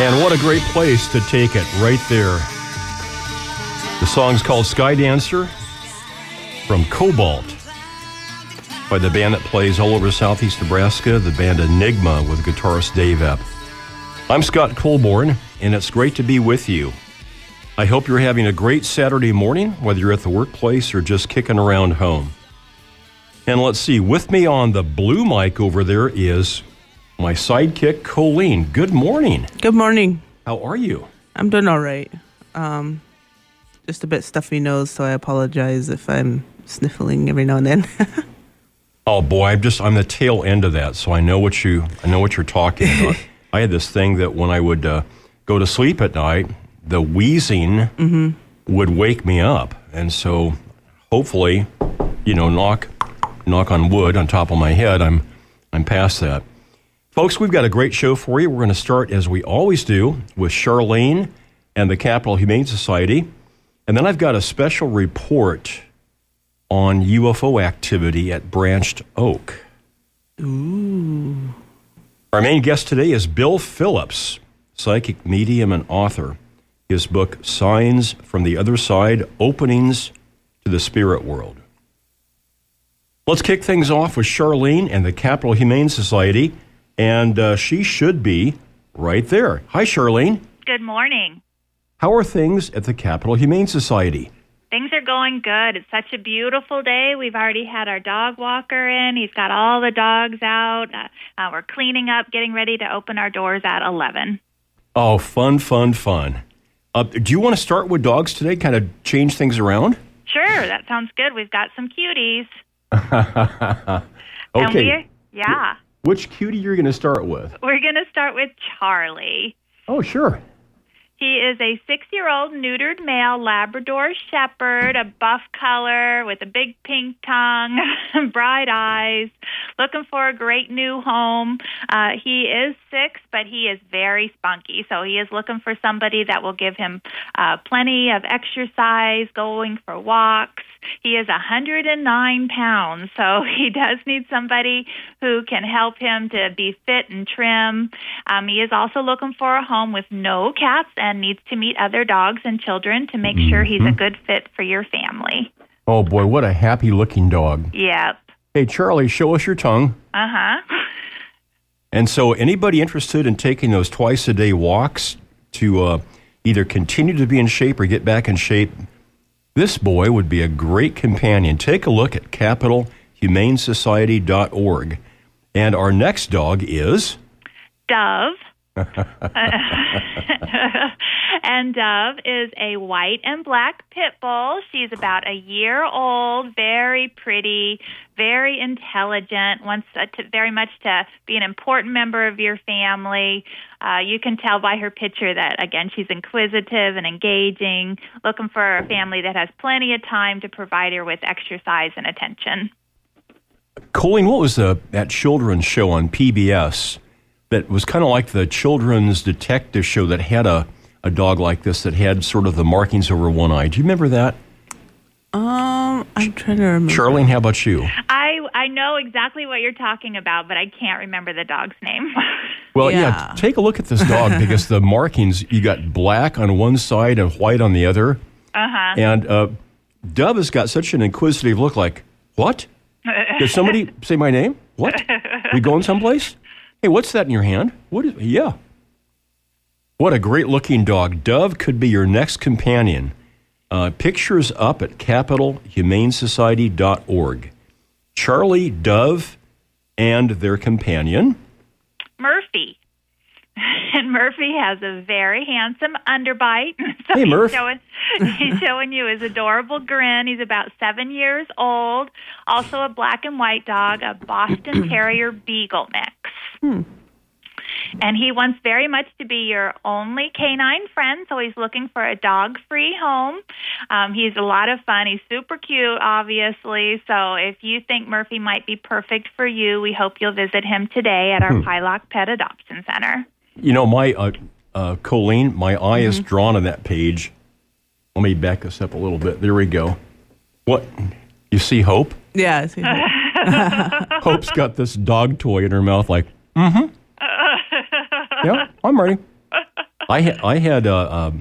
And what a great place to take it right there. The song's called Sky Dancer from Cobalt by the band that plays all over southeast Nebraska, the band Enigma with guitarist Dave Epp. I'm Scott Colborn, and it's great to be with you. I hope you're having a great Saturday morning, whether you're at the workplace or just kicking around home. And let's see, with me on the blue mic over there is my sidekick, Colleen. Good morning. Good morning. How are you? I'm doing all right. Um, just a bit stuffy nose, so I apologize if I'm sniffling every now and then. oh boy, I'm just I'm the tail end of that, so I know what you I know what you're talking about. I had this thing that when I would uh, go to sleep at night, the wheezing mm-hmm. would wake me up, and so hopefully, you know, knock knock on wood on top of my head, I'm I'm past that. Folks, we've got a great show for you. We're going to start as we always do with Charlene and the Capital Humane Society, and then I've got a special report on UFO activity at Branched Oak. Ooh. Our main guest today is Bill Phillips, psychic medium and author. His book, Signs from the Other Side Openings to the Spirit World. Let's kick things off with Charlene and the Capital Humane Society, and uh, she should be right there. Hi, Charlene. Good morning. How are things at the Capital Humane Society? Things are going good. It's such a beautiful day. We've already had our dog walker in. He's got all the dogs out. Uh, uh, we're cleaning up, getting ready to open our doors at 11. Oh, fun, fun, fun. Uh, do you want to start with dogs today, kind of change things around? Sure, that sounds good. We've got some cuties. okay. yeah. Which cutie you're going to start with? We're going to start with Charlie. Oh, sure. He is a six year old neutered male Labrador Shepherd, a buff color with a big pink tongue, bright eyes, looking for a great new home. Uh, he is six, but he is very spunky. So he is looking for somebody that will give him uh, plenty of exercise, going for walks. He is 109 pounds, so he does need somebody who can help him to be fit and trim. Um, he is also looking for a home with no cats and needs to meet other dogs and children to make mm-hmm. sure he's a mm-hmm. good fit for your family. Oh boy, what a happy looking dog. Yep. Hey, Charlie, show us your tongue. Uh huh. And so, anybody interested in taking those twice a day walks to uh, either continue to be in shape or get back in shape, this boy would be a great companion. Take a look at capitalhumanesociety.org. And our next dog is Dove. and Dove is a white and black pit bull. She's about a year old, very pretty, very intelligent, wants to, very much to be an important member of your family. Uh, you can tell by her picture that, again, she's inquisitive and engaging, looking for a family that has plenty of time to provide her with exercise and attention. Colleen, what was the, that children's show on PBS that was kind of like the children's detective show that had a a dog like this that had sort of the markings over one eye. Do you remember that? Um, I'm trying to remember. Charlene, how about you? I I know exactly what you're talking about, but I can't remember the dog's name. well, yeah. yeah. take a look at this dog because the markings you got black on one side and white on the other. Uh-huh. And uh, Dove has got such an inquisitive look. Like, what? Did somebody say my name? What? We going someplace? Hey, what's that in your hand? What is? Yeah. What a great looking dog. Dove could be your next companion. Uh, pictures up at capitalhumanesociety.org. Charlie, Dove, and their companion. Murphy. And Murphy has a very handsome underbite. So hey, Murph. He's showing, he's showing you his adorable grin. He's about seven years old. Also a black and white dog, a Boston Terrier Beagle mix. Hmm and he wants very much to be your only canine friend. So he's looking for a dog-free home. Um, he's a lot of fun. He's super cute, obviously. So if you think Murphy might be perfect for you, we hope you'll visit him today at our hmm. Pieloch Pet Adoption Center. You know, my uh, uh, Colleen, my eye mm-hmm. is drawn on that page. Let me back this up a little bit. There we go. What? You see Hope? Yeah, I see Hope. Hope's got this dog toy in her mouth, like, mm-hmm yeah, I'm ready. I, ha- I had a,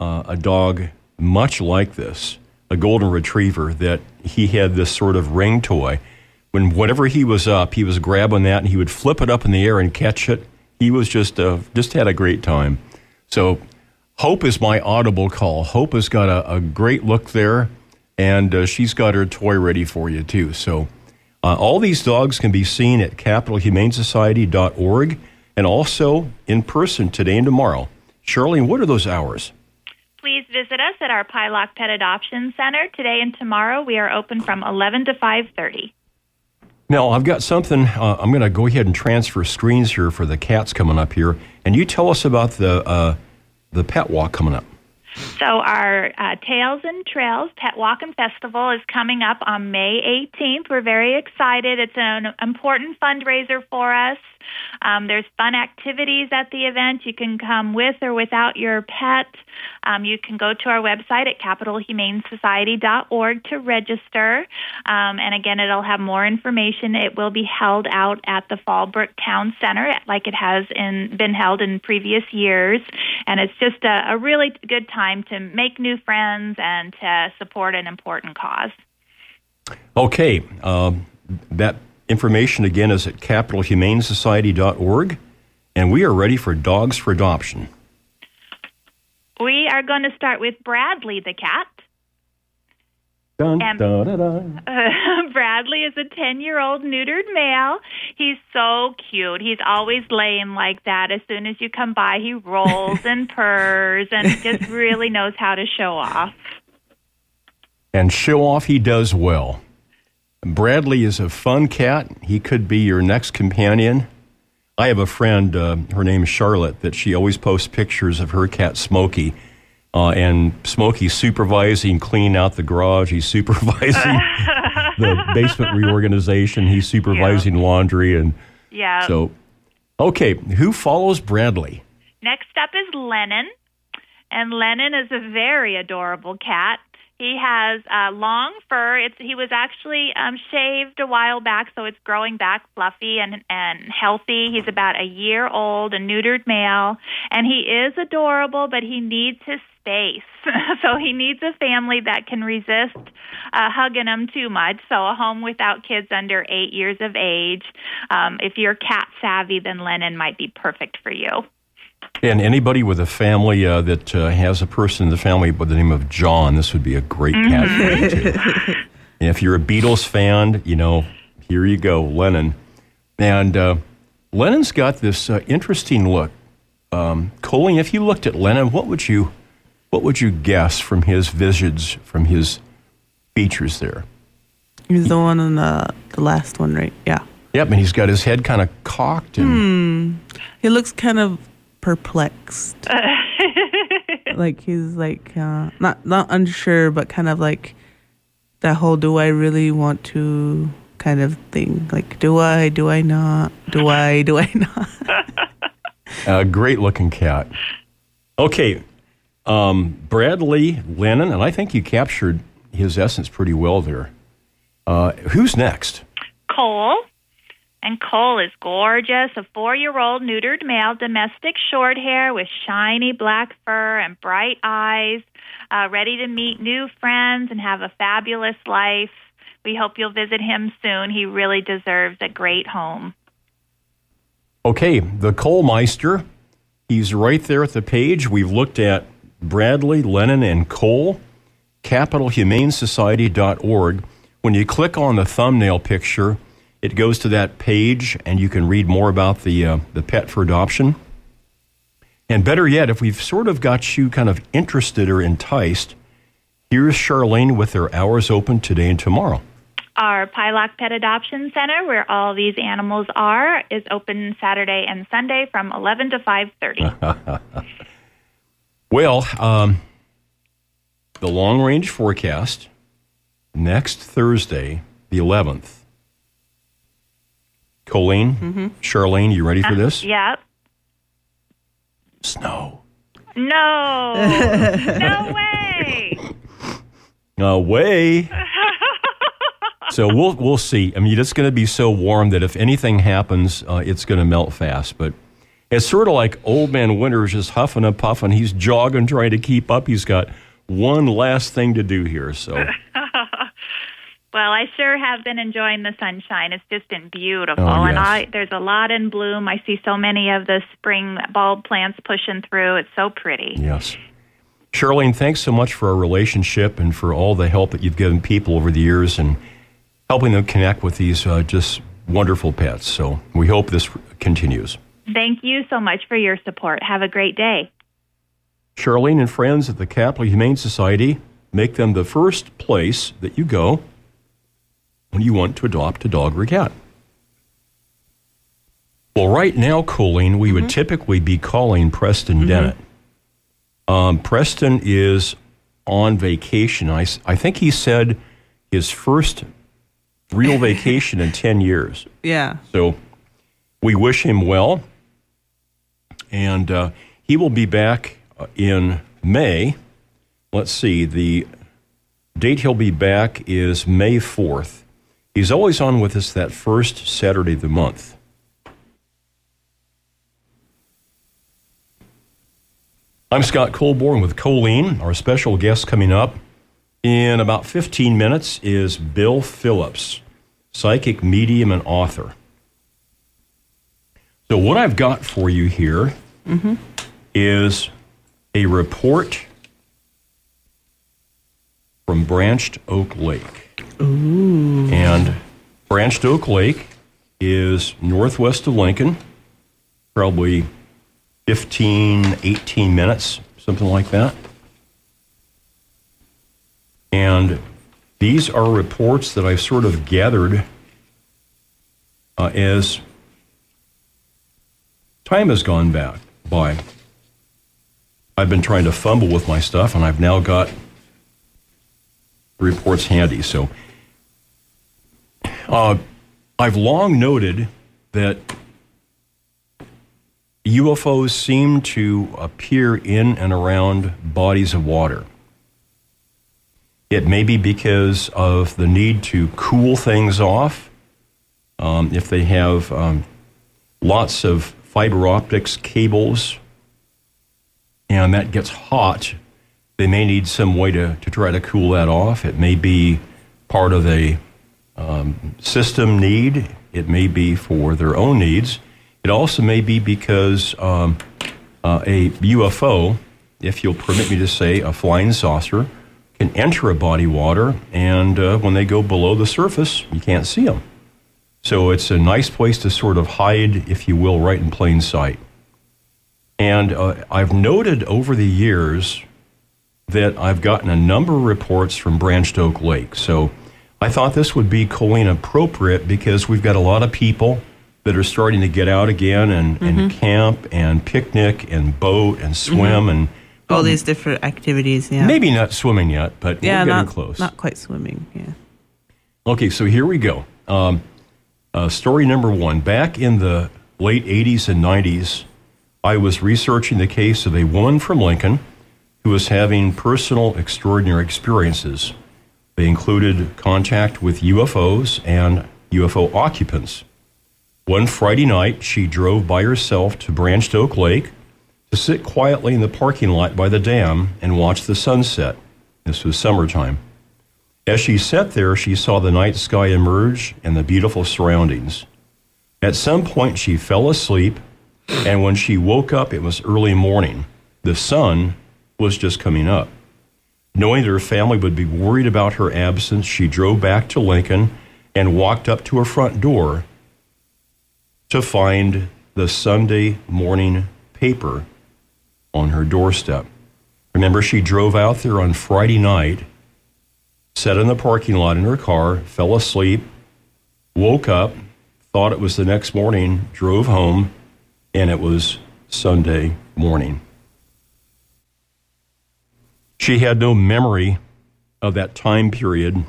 a, a dog much like this, a golden retriever, that he had this sort of ring toy. When whatever he was up, he was grabbing that and he would flip it up in the air and catch it. He was just uh, just had a great time. So Hope is my audible call. Hope has got a, a great look there, and uh, she's got her toy ready for you too. So uh, all these dogs can be seen at capitalhumanesociety.org and also in person today and tomorrow. Charlene, what are those hours? Please visit us at our Pieloch Pet Adoption Center today and tomorrow. We are open from 11 to 5:30. Now, I've got something. Uh, I'm going to go ahead and transfer screens here for the cats coming up here, and you tell us about the uh, the pet walk coming up. So our uh, Tails and Trails Pet Walk and Festival is coming up on May 18th. We're very excited. It's an important fundraiser for us. Um, there's fun activities at the event. You can come with or without your pet. Um, you can go to our website at capitalhumanesociety.org to register. Um, and again, it'll have more information. It will be held out at the Fallbrook Town Center, like it has in, been held in previous years. And it's just a, a really good time to make new friends and to support an important cause. Okay, um, that information again is at capitalhumanesociety.org, and we are ready for Dogs for Adoption. We are going to start with Bradley the cat. Dun, And- dun, dun, dun. Uh, Bradley is a 10 year old neutered male. He's so cute. He's always laying like that. As soon as you come by, he rolls and purrs and just really knows how to show off. And show off he does well. Bradley is a fun cat. He could be your next companion. I have a friend, uh, her name is Charlotte, that she always posts pictures of her cat Smokey. Uh, and Smokey's supervising cleaning out the garage. He's supervising the basement reorganization. He's supervising laundry. And Yeah. so, okay, who follows Bradley? Next up is Lennon. And Lennon is a very adorable cat. He has uh, long fur. It's he was actually um, shaved a while back, so it's growing back fluffy and and healthy. He's about a year old, a neutered male, and he is adorable, but he needs his space. so he needs a family that can resist uh, hugging him too much. So a home without kids under eight years of age. Um, if you're cat savvy, then Lennon might be perfect for you. And anybody with a family uh, that uh, has a person in the family by the name of John, this would be a great cat for you too. And if you're a Beatles fan, you know, here you go, Lennon. And uh, Lennon's got this uh, interesting look. Um, Colleen, if you looked at Lennon, what would you, what would you guess from his visage, from his features there? He's the one on the the last one, right? Yeah. Yep, and he's got his head kind of cocked and He looks kind of perplexed. like he's like uh, not not unsure, but kind of like that whole "Do I really want to?" kind of thing. Like, do I? Do I not? Do I? Do I not? A great looking cat. Okay, um, Bradley Lennon, and I think you captured his essence pretty well there. Uh, who's next? Cole. And Cole is gorgeous, a four year old neutered male, domestic short hair with shiny black fur and bright eyes, uh, ready to meet new friends and have a fabulous life. We hope you'll visit him soon. He really deserves a great home. Okay, the Colemeister. He's right there at the page. We've looked at Bradley, Lennon, and Cole. CapitalHumaneSociety.org. When you click on the thumbnail picture, it goes to that page, and you can read more about the uh, the pet for adoption. And better yet, if we've sort of got you kind of interested or enticed, here's Charlene with their hours open today and tomorrow. Our Pieloch Pet Adoption Center, where all these animals are, is open Saturday and Sunday from 11 to 5:30. Well, um, the long range forecast next Thursday, the 11th. Colleen, Charlene, you ready for this? yep. Snow. No. no way. Away. so we'll we'll see. I mean, it's going to be so warm that if anything happens, uh, it's going to melt fast. But It's sort of like old man Winters just huffing and puffing. He's jogging, trying to keep up. He's got one last thing to do here. So, Well, I sure have been enjoying the sunshine. It's just been beautiful, Oh, and. I there's a lot in bloom. I see so many of the spring bulb plants pushing through. It's so pretty. yes. Charlene, thanks so much for our relationship and for all the help that you've given people over the years and helping them connect with these uh, just wonderful pets. So, we hope this continues. Thank you so much for your support. Have a great day. Charlene and friends at the Capital Humane Society make them the first place that you go when you want to adopt a dog or a cat. Well, right now, Colleen, we would typically be calling Preston Dennett. Um, Preston is on vacation. I, I think he said his first real vacation in 10 years. Yeah. So we wish him well. And uh, he will be back uh, in May. Let's see, the date he'll be back is May 4th. He's always on with us that first Saturday of the month. I'm Scott Colborn with Colleen. Our special guest coming up in about 15 minutes is Bill Phillips, psychic medium and author. So, what I've got for you here mm-hmm. is a report from Branched Oak Lake. And Branched Oak Lake is northwest of Lincoln, probably 15, 18 minutes, something like that. And these are reports that I've sort of gathered uh, as time has gone back by. I've been trying to fumble with my stuff, and I've now got reports handy. So uh, I've long noted that UFOs seem to appear in and around bodies of water. It may be because of the need to cool things off. Um, if they have um, lots of fiber optics cables and that gets hot, they may need some way to, to try to cool that off. It may be part of a um, system need, it may be for their own needs. It also may be because um, uh, a UFO, if you'll permit me to say, a flying saucer, can enter a body of water, and uh, when they go below the surface, you can't see them. So it's a nice place to sort of hide, if you will, right in plain sight. And uh, I've noted over the years that I've gotten a number of reports from Branched Oak Lake. So I thought this would be Colleen appropriate because we've got a lot of people that are starting to get out again and, and camp and picnic and boat and swim and All these different activities. Yeah. maybe not swimming yet, but Yeah, we're getting not close. Not quite swimming. Yeah. Okay, so here we go. Um, uh, story number one. Back in the late 80s and 90s, I was researching the case of a woman from Lincoln who was having personal extraordinary experiences. They included contact with UFOs and UFO occupants. One Friday night, she drove by herself to Branched Oak Lake to sit quietly in the parking lot by the dam and watch the sunset. This was summertime. As she sat there, she saw the night sky emerge and the beautiful surroundings. At some point, she fell asleep, and when she woke up, it was early morning. The sun was just coming up. Knowing that her family would be worried about her absence, she drove back to Lincoln and walked up to her front door to find the Sunday morning paper on her doorstep. Remember, she drove out there on Friday night sat in the parking lot in her car, fell asleep, woke up, thought it was the next morning, drove home, and it was Sunday morning. She had no memory of that time period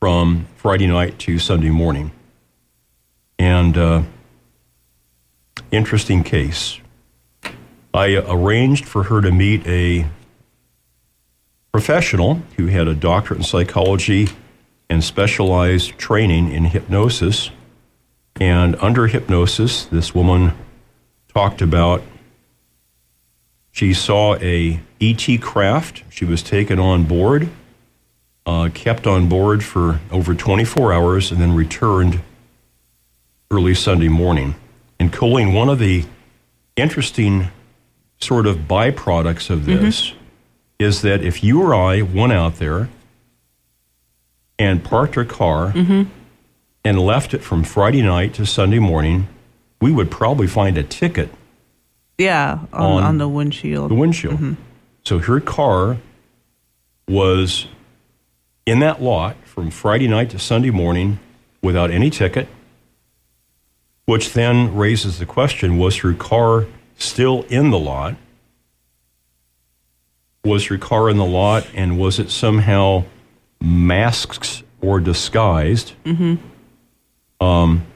from Friday night to Sunday morning. And uh, interesting case. I arranged for her to meet a professional who had a doctorate in psychology and specialized training in hypnosis. And under hypnosis, this woman talked about she saw a ET craft. She was taken on board, uh, kept on board for over 24 hours, and then returned early Sunday morning. And Colleen, one of the interesting sort of byproducts of this mm-hmm. is that if you or I went out there and parked our car mm-hmm. and left it from Friday night to Sunday morning, we would probably find a ticket. Yeah, on, on, on the windshield. The windshield. Mm-hmm. So her car was in that lot from Friday night to Sunday morning without any ticket, which then raises the question was her car still in the lot? Was her car in the lot and was it somehow masked or disguised? Mm-hmm. Um,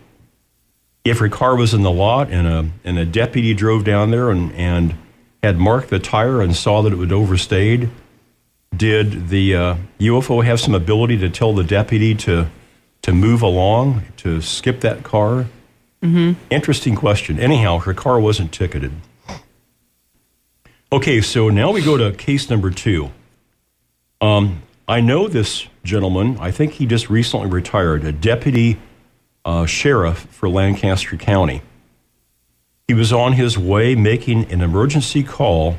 if her car was in the lot and a, and a deputy drove down there and, and had marked the tire and saw that it was overstayed, did the uh, UFO have some ability to tell the deputy to, to move along, to skip that car? Mm-hmm. Interesting question. Anyhow, her car wasn't ticketed. Okay, so now we go to case number two. Um, I know this gentleman. I think he just recently retired, a deputy uh, sheriff for Lancaster County. He was on his way making an emergency call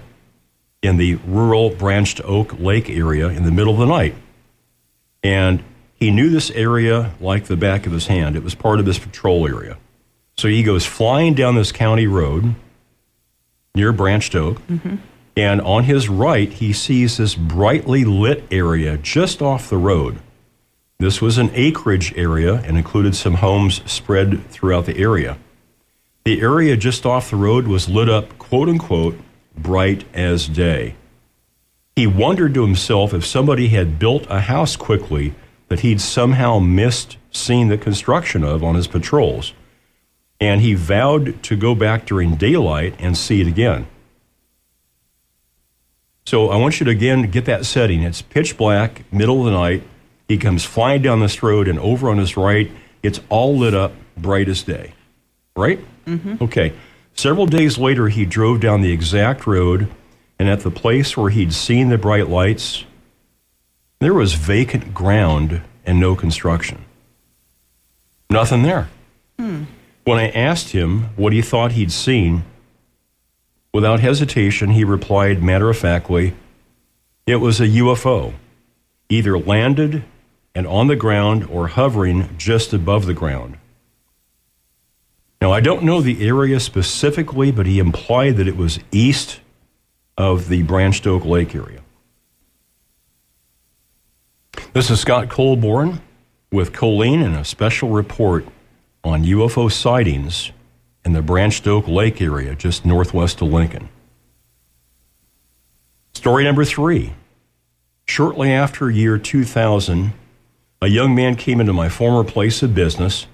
in the rural Branched Oak Lake area in the middle of the night. And he knew this area like the back of his hand. It was part of his patrol area. So he goes flying down this county road near Branched Oak. Mm-hmm. And on his right, he sees this brightly lit area just off the road. This was an acreage area and included some homes spread throughout the area. The area just off the road was lit up, quote unquote, bright as day. He wondered to himself if somebody had built a house quickly that he'd somehow missed seeing the construction of on his patrols and he vowed to go back during daylight and see it again. So I want you to again get that setting. It's pitch black, middle of the night. He comes flying down this road, and over on his right, it's all lit up, bright as day. Right? Mm-hmm. Okay. Several days later, he drove down the exact road, and at the place where he'd seen the bright lights, there was vacant ground and no construction. Nothing there. Hmm. When I asked him what he thought he'd seen, without hesitation, he replied matter of factly, it was a UFO, either landed and on the ground or hovering just above the ground. Now, I don't know the area specifically, but he implied that it was east of the Oak Lake area. This is Scott Colborn with Colleen and a special report on UFO sightings in the Oak Lake area just northwest of Lincoln. Story number three. Shortly after year 2000, a young man came into my former place of business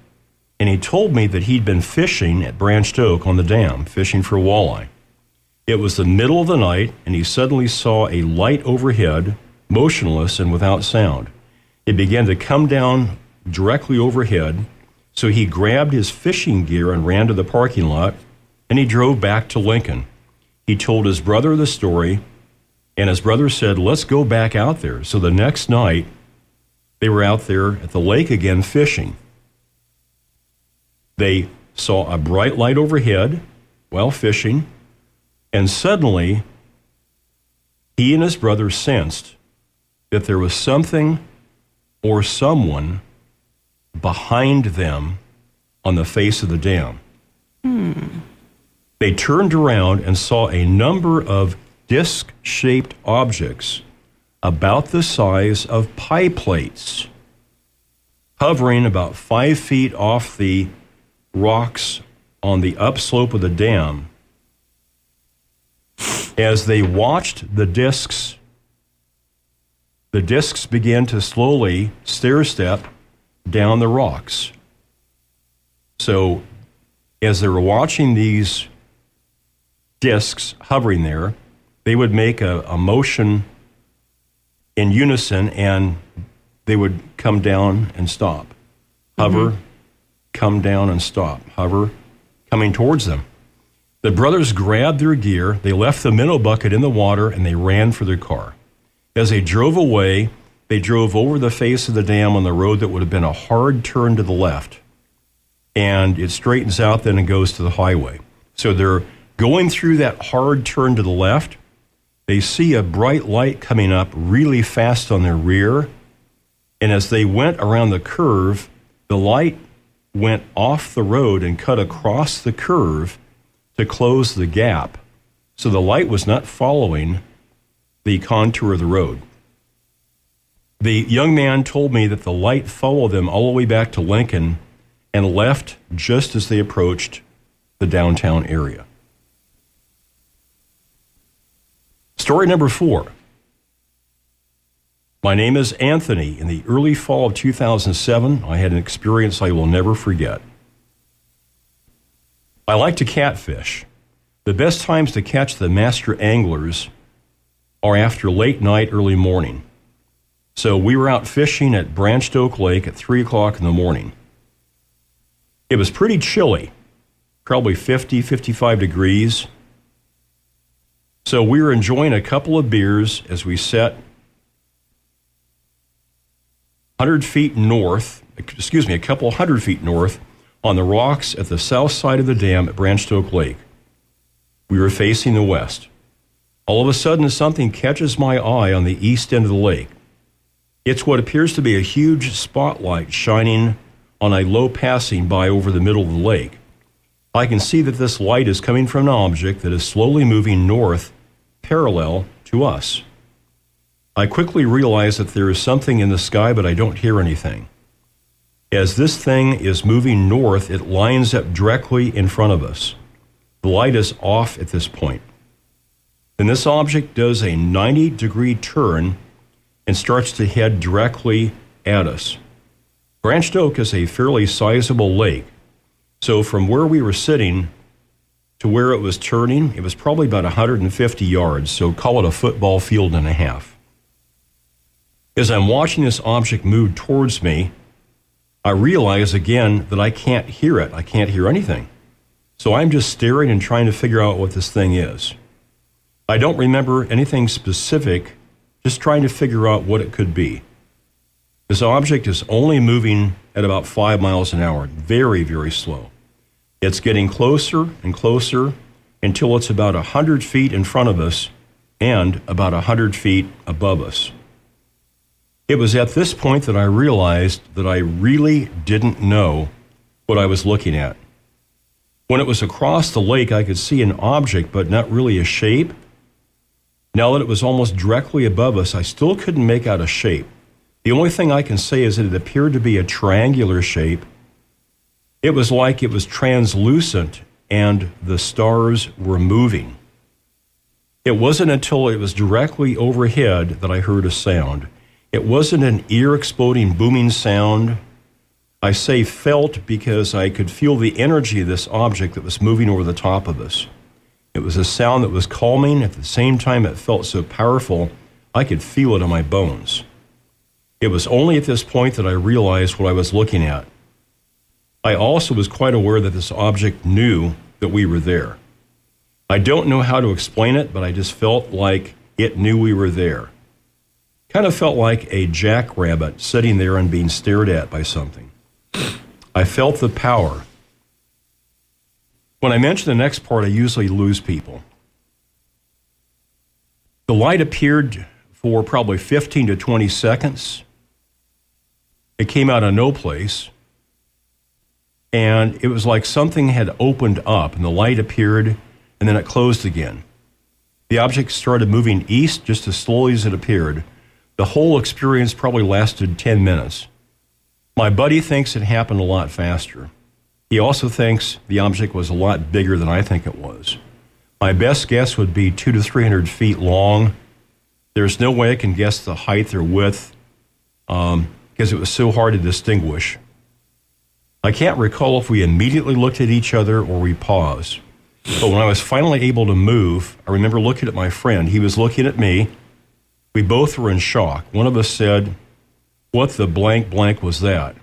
and he told me that he'd been fishing at Branched Oak on the dam, fishing for walleye. It was the middle of the night and he suddenly saw a light overhead, motionless and without sound. It began to come down directly overhead so he grabbed his fishing gear and ran to the parking lot, and he drove back to Lincoln. He told his brother the story, and his brother said, Let's go back out there. So the next night, they were out there at the lake again fishing. They saw a bright light overhead while fishing, and suddenly he and his brother sensed that there was something or someone behind them on the face of the dam. Hmm. They turned around and saw a number of disc shaped objects about the size of pie plates hovering about five feet off the rocks on the upslope of the dam. As they watched the discs, the discs began to slowly stair step down the rocks. So, as they were watching these discs hovering there, they would make a, a motion in unison and they would come down and stop, hover, mm-hmm. come down and stop, hover, coming towards them. The brothers grabbed their gear, they left the minnow bucket in the water, and they ran for their car. As they drove away, they drove over the face of the dam on the road that would have been a hard turn to the left. And it straightens out then and goes to the highway. So they're going through that hard turn to the left. They see a bright light coming up really fast on their rear. And as they went around the curve, the light went off the road and cut across the curve to close the gap. So the light was not following the contour of the road. The young man told me that the light followed them all the way back to Lincoln and left just as they approached the downtown area. Story number four. My name is Anthony. In the early fall of 2007, I had an experience I will never forget. I like to catfish. The best times to catch the master anglers are after late night, early morning. So we were out fishing at Branched Oak Lake at 3 o'clock in the morning. It was pretty chilly, probably 50, 55 degrees. So we were enjoying a couple of beers as we sat 100 feet north, excuse me, a couple hundred feet north on the rocks at the south side of the dam at Branched Oak Lake. We were facing the west. All of a sudden, something catches my eye on the east end of the lake. It's what appears to be a huge spotlight shining on a low passing by over the middle of the lake. I can see that this light is coming from an object that is slowly moving north, parallel to us. I quickly realize that there is something in the sky, but I don't hear anything. As this thing is moving north, it lines up directly in front of us. The light is off at this point. Then this object does a 90 degree turn and starts to head directly at us. Branched Oak is a fairly sizable lake, so from where we were sitting to where it was turning, it was probably about 150 yards, so call it a football field and a half. As I'm watching this object move towards me, I realize again that I can't hear it. I can't hear anything. So I'm just staring and trying to figure out what this thing is. I don't remember anything specific, just trying to figure out what it could be. This object is only moving at about five miles an hour, very, very slow. It's getting closer and closer until it's about 100 feet in front of us and about 100 feet above us. It was at this point that I realized that I really didn't know what I was looking at. When it was across the lake, I could see an object, but not really a shape. Now that it was almost directly above us, I still couldn't make out a shape. The only thing I can say is that it appeared to be a triangular shape. It was like it was translucent and the stars were moving. It wasn't until it was directly overhead that I heard a sound. It wasn't an ear exploding booming sound. I say felt because I could feel the energy of this object that was moving over the top of us. It was a sound that was calming. At the same time, it felt so powerful, I could feel it in my bones. It was only at this point that I realized what I was looking at. I also was quite aware that this object knew that we were there. I don't know how to explain it, but I just felt like it knew we were there. Kind of felt like a jackrabbit sitting there and being stared at by something. I felt the power. When I mention the next part, I usually lose people. The light appeared for probably 15 to 20 seconds. It came out of no place. And it was like something had opened up, and the light appeared, and then it closed again. The object started moving east just as slowly as it appeared the whole experience probably lasted 10 minutes. My buddy thinks it happened a lot faster. He also thinks the object was a lot bigger than I think it was. My best guess would be two to 300 feet long. There's no way I can guess the height or width um, because it was so hard to distinguish. I can't recall if we immediately looked at each other or we paused. But when I was finally able to move, I remember looking at my friend. He was looking at me. We both were in shock. One of us said, What the blank blank was that?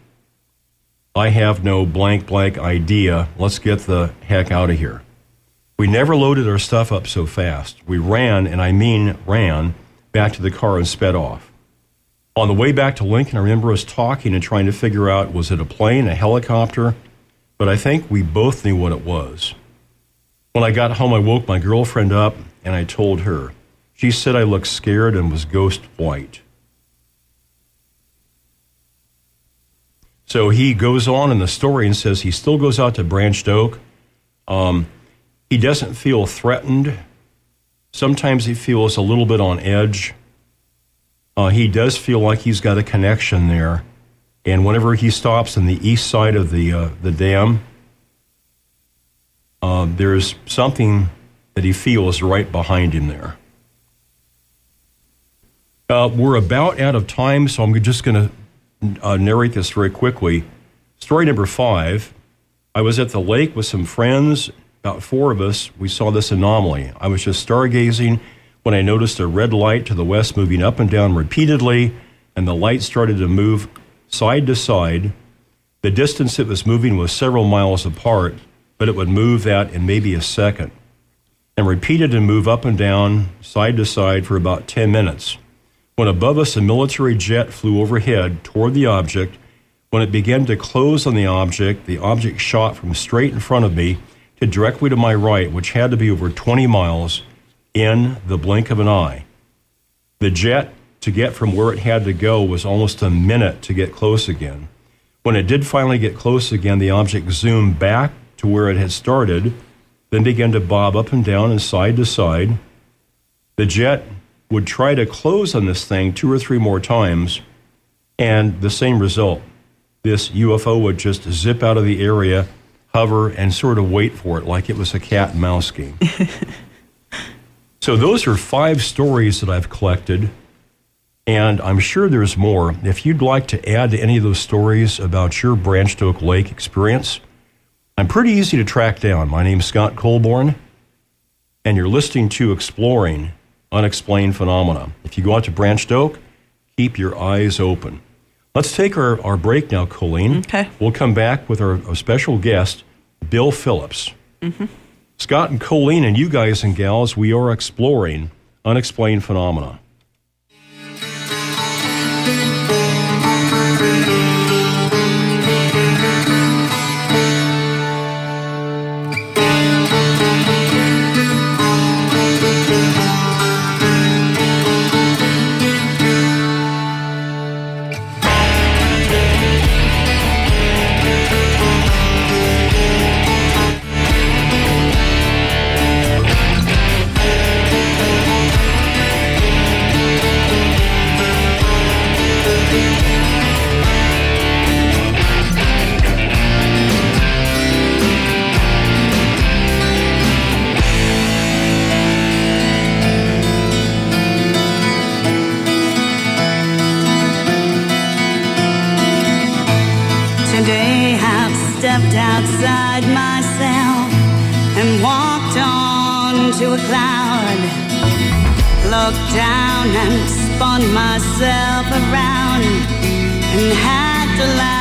I have no blank, blank idea. Let's get the heck out of here. We never loaded our stuff up so fast. We ran, and I mean ran, back to the car and sped off. On the way back to Lincoln, I remember us talking and trying to figure out was it a plane, a helicopter? But I think we both knew what it was. When I got home, I woke my girlfriend up and I told her. She said I looked scared and was ghost white. So he goes on in the story and says he still goes out to Branched Oak. Um, he doesn't feel threatened. Sometimes he feels a little bit on edge. Uh, he does feel like he's got a connection there. And whenever he stops on the east side of the, uh, the dam, uh, there's something that he feels right behind him there. Uh, we're about out of time, so I'm just going to uh, narrate this very quickly. Story number five I was at the lake with some friends, about four of us. We saw this anomaly. I was just stargazing when I noticed a red light to the west moving up and down repeatedly, and the light started to move side to side. The distance it was moving was several miles apart, but it would move that in maybe a second and repeated and move up and down, side to side for about 10 minutes. When above us a military jet flew overhead toward the object, when it began to close on the object, the object shot from straight in front of me to directly to my right, which had to be over 20 miles in the blink of an eye. The jet to get from where it had to go was almost a minute to get close again. When it did finally get close again, the object zoomed back to where it had started, then began to bob up and down and side to side. The jet would try to close on this thing two or three more times, and the same result. This UFO would just zip out of the area, hover, and sort of wait for it like it was a cat and mouse game. so, those are five stories that I've collected, and I'm sure there's more. If you'd like to add to any of those stories about your Branched Oak Lake experience, I'm pretty easy to track down. My name's Scott Colborn, and you're listening to Exploring Unexplained Phenomena. If you go out to Branched Oak, keep your eyes open. Let's take our, our break now, Colleen. Okay. We'll come back with our, our special guest, Bill Phillips. Mm-hmm. Scott and Colleen, and you guys and gals, we are exploring unexplained phenomena. Myself around and had to laugh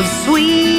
of sweet,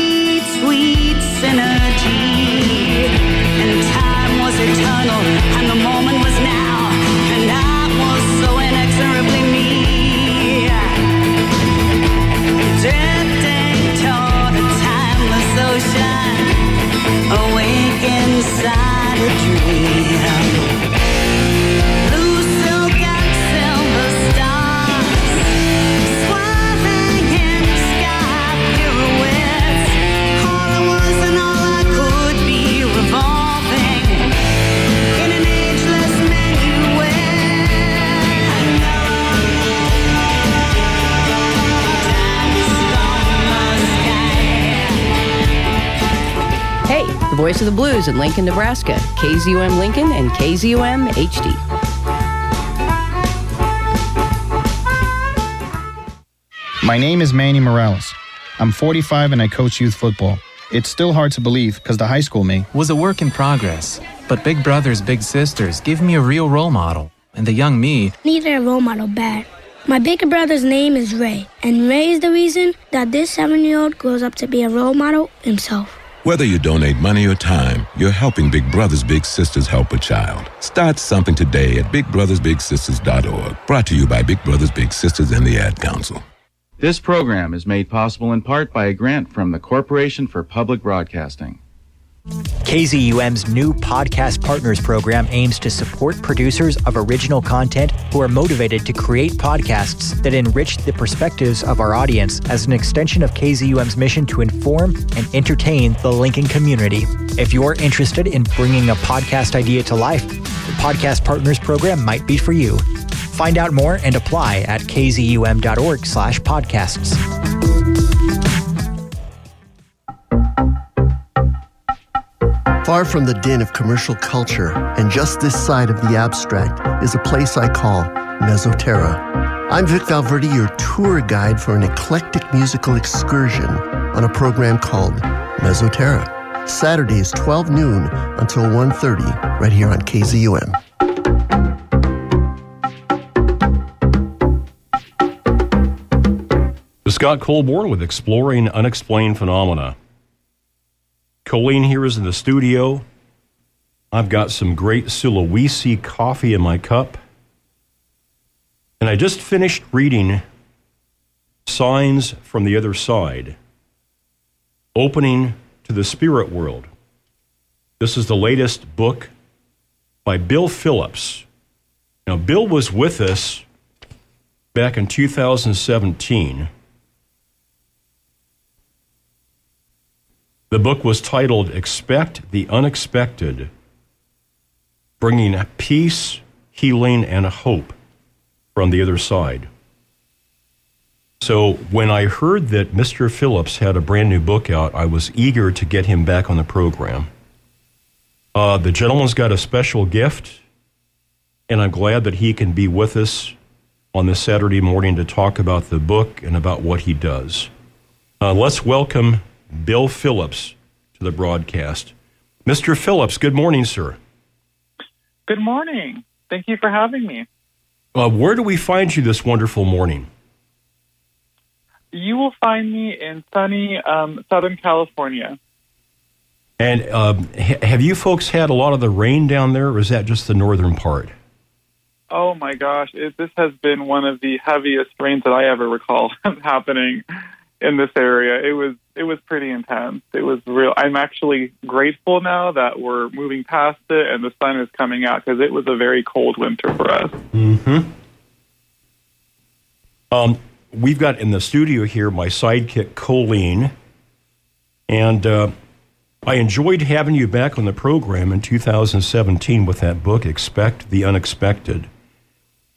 voice of the blues in Lincoln, Nebraska, KZUM Lincoln and KZUM HD. My name is Manny Morales. I'm 45 and I coach youth football. It's still hard to believe because the high school me was a work in progress. But Big Brothers Big Sisters give me a real role model. And the young me needed a role model bad. My big brother's name is Ray, and Ray is the reason that this seven year old grows up to be a role model himself. Whether you donate money or time, you're helping Big Brothers Big Sisters help a child. Start something today at bigbrothersbigsisters.org. Brought to you by Big Brothers Big Sisters and the Ad Council. This program is made possible in part by a grant from the Corporation for Public Broadcasting. KZUM's new Podcast Partners program aims to support producers of original content who are motivated to create podcasts that enrich the perspectives of our audience as an extension of KZUM's mission to inform and entertain the Lincoln community. If you're interested in bringing a podcast idea to life, the Podcast Partners program might be for you. Find out more and apply at kzum.org/podcasts. Far from the din of commercial culture and just this side of the abstract is a place I call Mesoterra. I'm Vic Valverde, your tour guide for an eclectic musical excursion on a program called Mesoterra. Saturdays 12 noon until 1.30 right here on KZUM. Scott Colborn with Exploring Unexplained Phenomena. Colleen here is in the studio. I've got some great Sulawesi coffee in my cup. And I just finished reading Signs from the Other Side, Opening to the Spirit World. This is the latest book by Bill Phillips. Now, Bill was with us back in 2017 The book was titled Expect the Unexpected Bringing Peace, Healing, and Hope from the Other Side. So when I heard that Mr. Phillips had a brand new book out, I was eager to get him back on the program. Uh, the gentleman's got a special gift, and I'm glad that he can be with us on this Saturday morning to talk about the book and about what he does. Uh, let's welcome Bill Phillips to the broadcast. Mr. Phillips, good morning, sir. Good morning. Thank you for having me. Uh, where do we find you this wonderful morning? You will find me in sunny um, Southern California. And um, ha- have you folks had a lot of the rain down there, or is that just the northern part? Oh my gosh, it, this has been one of the heaviest rains that I ever recall happening in this area. It was it was pretty intense. It was real. I'm actually grateful now that we're moving past it and the sun is coming out because it was a very cold winter for us. Hmm. Um, we've got in the studio here my sidekick Colleen, and uh, I enjoyed having you back on the program in 2017 with that book, Expect the Unexpected.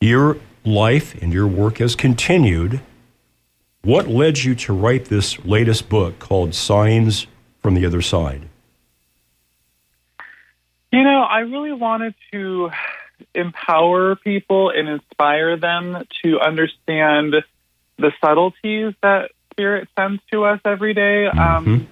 Your life and your work has continued what led you to write this latest book called Signs from the Other Side? You know, I really wanted to empower people and inspire them to understand the subtleties that spirit sends to us every day, mm-hmm. um,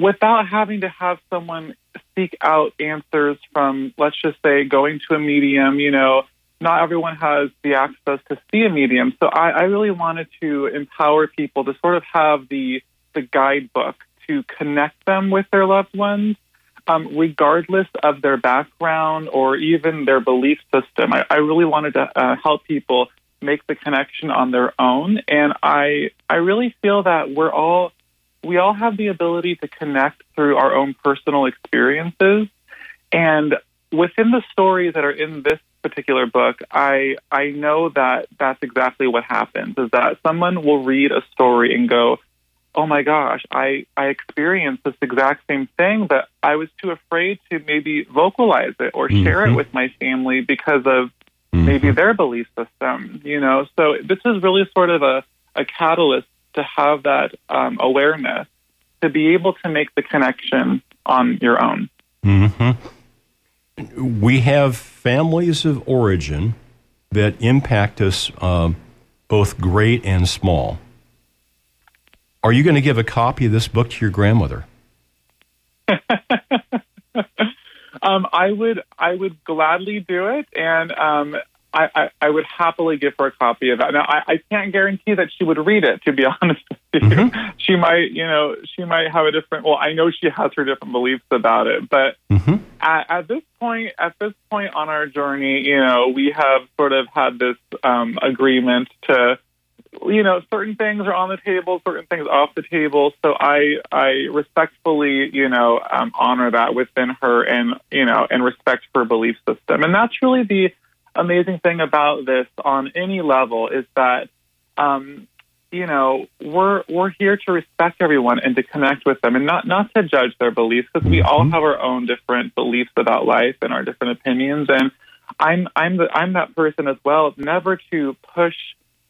without having to have someone seek out answers from, let's just say, going to a medium, you know, not everyone has the access to see a medium. So I, I really wanted to empower people to sort of have the the guidebook to connect them with their loved ones, um, regardless of their background or even their belief system. I, I really wanted to uh, help people make the connection on their own, and I I really feel that we're all we all have the ability to connect through our own personal experiences, and within the stories that are in this particular book, I I know that that's exactly what happens. Is that someone will read a story and go, "Oh my gosh, I I experienced this exact same thing, but I was too afraid to maybe vocalize it or mm-hmm. share it with my family because of mm-hmm. maybe their belief system." You know, so this is really sort of a a catalyst to have that um, awareness to be able to make the connection on your own. hmm We have families of origin that impact us um, both great and small. Are you going to give a copy of this book to your grandmother? Um, I would I would gladly do it, and um, I, I, I would happily give her a copy of that. Now I, I can't guarantee that she would read it. To be honest with you, she might you know she might have a different. Well, I know she has her different beliefs about it, but at, at this point at this point on our journey, you know, we have sort of had this um, agreement to you know, certain things are on the table, certain things off the table. So I, I respectfully, you know, um, honor that within her and, you know, and respect her belief system. And that's really the amazing thing about this on any level is that, um, you know, we're, we're here to respect everyone and to connect with them and not, not to judge their beliefs because we all have our own different beliefs about life and our different opinions. And I'm, I'm the, I'm that person as well, never to push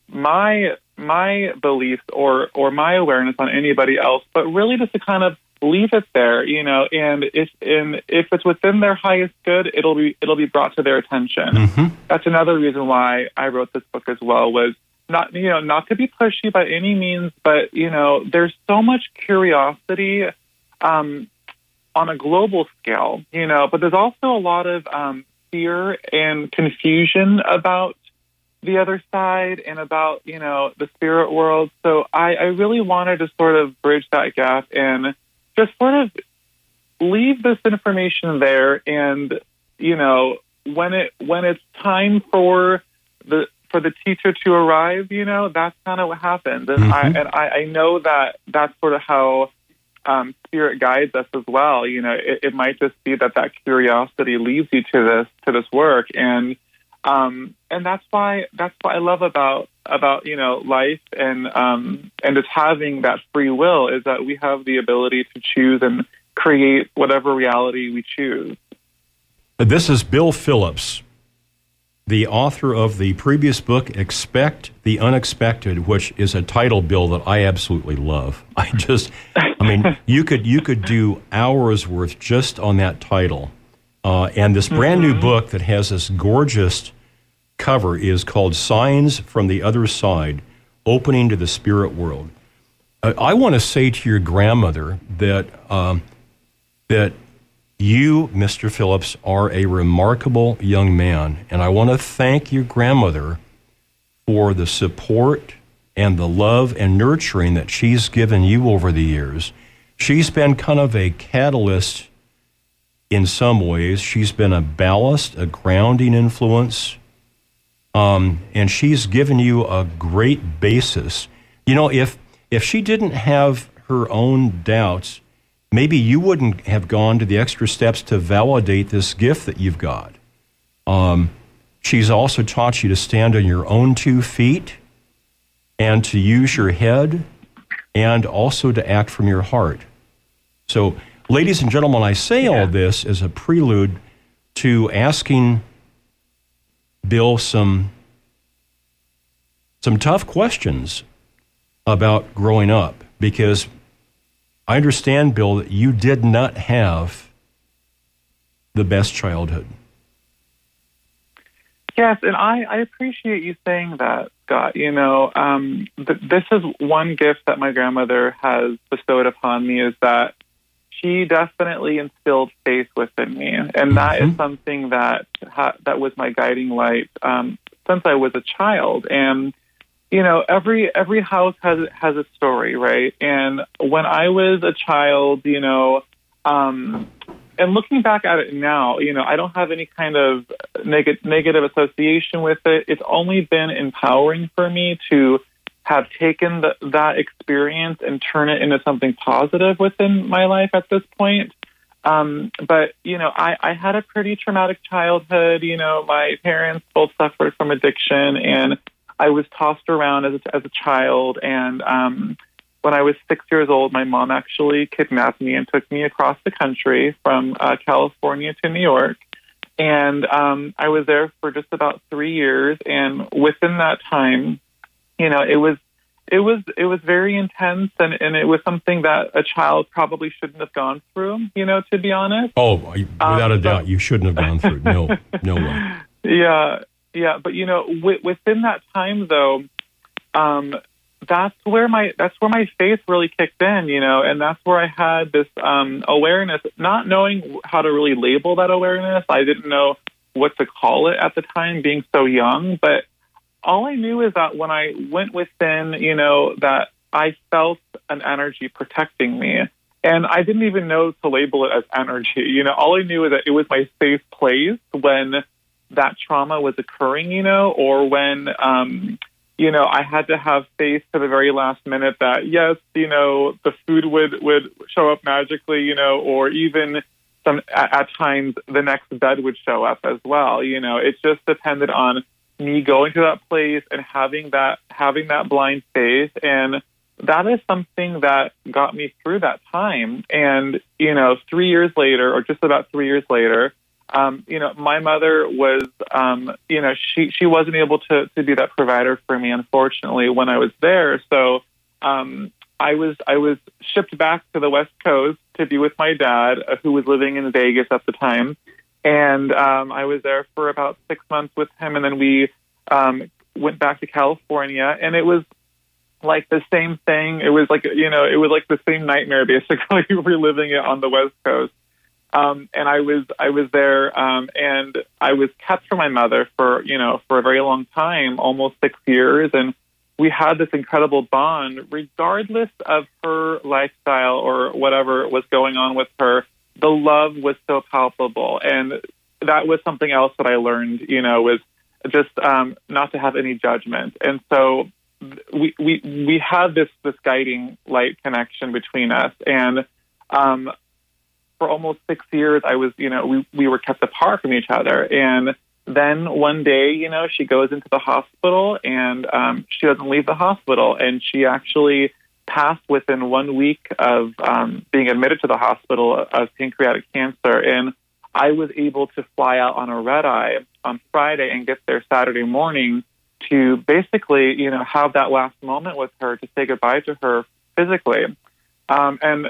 my my beliefs or or my awareness on anybody else, but really just to kind of leave it there, you know, and if and if it's within their highest good, it'll be it'll be brought to their attention. That's another reason why I wrote this book as well was not you know not to be pushy by any means, but you know there's so much curiosity um, on a global scale, you know, but there's also a lot of um, fear and confusion about the other side and about you know the spirit world. So I, I really wanted to sort of bridge that gap and just sort of leave this information there. And you know when it when it's time for the for the teacher to arrive, you know that's kind of what happens. And I and I, I know that that's sort of how. Um, spirit guides us as well. You know, it, it might just be that that curiosity leads you to this to this work, and um, and that's why that's what I love about about you know life and um, and just having that free will is that we have the ability to choose and create whatever reality we choose. This is Bill Phillips, the author of the previous book, Expect the Unexpected, which is a title, Bill, that I absolutely love. I just, I mean, you could you could do hours worth just on that title. Uh, and this brand new book that has this gorgeous cover is called Signs from the Other Side Opening to the Spirit World. Uh, I want to say to your grandmother that, um, that you, Mr. Phillips, are a remarkable young man. And I want to thank your grandmother for the support and the love and nurturing that she's given you over the years. She's been kind of a catalyst in some ways. She's been a ballast, a grounding influence, um, and she's given you a great basis. You know, if if she didn't have her own doubts, maybe you wouldn't have gone to the extra steps to validate this gift that you've got. Um, she's also taught you to stand on your own two feet and to use your head and also to act from your heart. So, ladies and gentlemen, I say all this as a prelude to asking Bill some some tough questions about growing up because I understand, Bill, that you did not have the best childhood. Yes, and I, I appreciate you saying that, Scott. You know, um, th- this is one gift that my grandmother has bestowed upon me is that she definitely instilled faith within me, and that is something that ha- that was my guiding light um, since I was a child. And you know, every every house has has a story, right? And when I was a child, you know, um, and looking back at it now, you know, I don't have any kind of neg- negative association with it. It's only been empowering for me to have taken the, that experience and turn it into something positive within my life at this point. Um, but you know, I, I had a pretty traumatic childhood. You know, my parents both suffered from addiction, and I was tossed around as a, as a child. And um, when I was six years old, my mom actually kidnapped me and took me across the country from uh, California to New York. And um, I was there for just about three years. And within that time, you know, it was it was it was very intense, and and it was something that a child probably shouldn't have gone through. You know, to be honest. Oh, without a doubt, you shouldn't have gone through. No, no way. Yeah, yeah, but you know, w- within that time though, um, that's where my that's where my faith really kicked in, you know, and that's where I had this um, awareness, not knowing how to really label that awareness. I didn't know what to call it at the time, being so young. But all I knew is that when I went within, you know, that I felt an energy protecting me. And I didn't even know to label it as energy. You know, all I knew is that it was my safe place when that trauma was occurring, you know, or when, um, you know, I had to have faith to the very last minute that yes, you know, the food would would show up magically, you know, or even some at, at times the next bed would show up as well. You know, it just depended on me going to that place and having that having that blind faith. And that is something that got me through that time. And you know 3 years later or just about 3 years later um, you know, my mother was, um, you know, she she wasn't able to to be that provider for me, unfortunately, when I was there. So um, I was I was shipped back to the West Coast to be with my dad, uh, who was living in Vegas at the time, and um, I was there for about six months with him, and then we um, went back to California, and it was like the same thing. It was like you know, it was like the same nightmare basically reliving it on the West Coast. Um, and I was I was there, um, and I was kept from my mother for you know for a very long time, almost six years, and we had this incredible bond, regardless of her lifestyle or whatever was going on with her. The love was so palpable, and that was something else that I learned. You know, was just um, not to have any judgment, and so we we we had this this guiding light connection between us, and um, for almost six years, I was, you know, we, we were kept apart from each other. And then one day, you know, she goes into the hospital and um, she doesn't leave the hospital. And she actually passed within one week of um, being admitted to the hospital of pancreatic cancer. And I was able to fly out on a red eye on Friday and get there Saturday morning to basically, you know, have that last moment with her to say goodbye to her physically. Um, and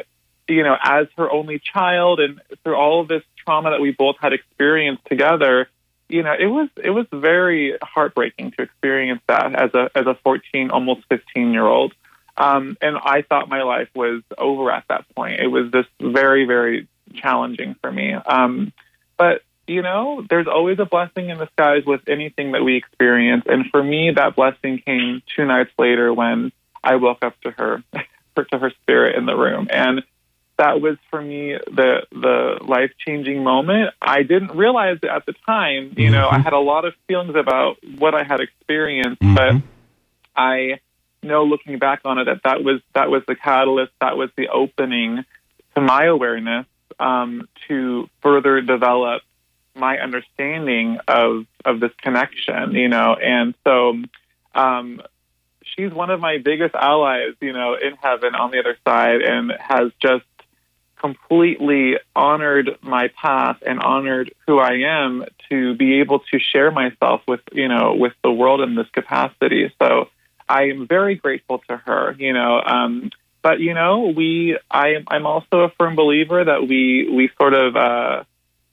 you know, as her only child and through all of this trauma that we both had experienced together, you know, it was it was very heartbreaking to experience that as a as a 14, almost 15 year old. Um, and I thought my life was over at that point. It was just very, very challenging for me. Um, but you know, there's always a blessing in the skies with anything that we experience. And for me, that blessing came two nights later when I woke up to her, to her spirit in the room. And that was for me the the life changing moment. I didn't realize it at the time. You mm-hmm. know, I mm-hmm. had a lot of feelings about what I had experienced, mm-hmm. but I know looking back on it that that was that was the catalyst. That was the opening to my awareness um, to further develop my understanding of of this connection. You know, and so. Um, she's one of my biggest allies, you know, in heaven on the other side, and has just completely honored my path and honored who I am to be able to share myself with you know with the world in this capacity. So I am very grateful to her. You know, um, but you know we I I'm also a firm believer that we we sort of uh,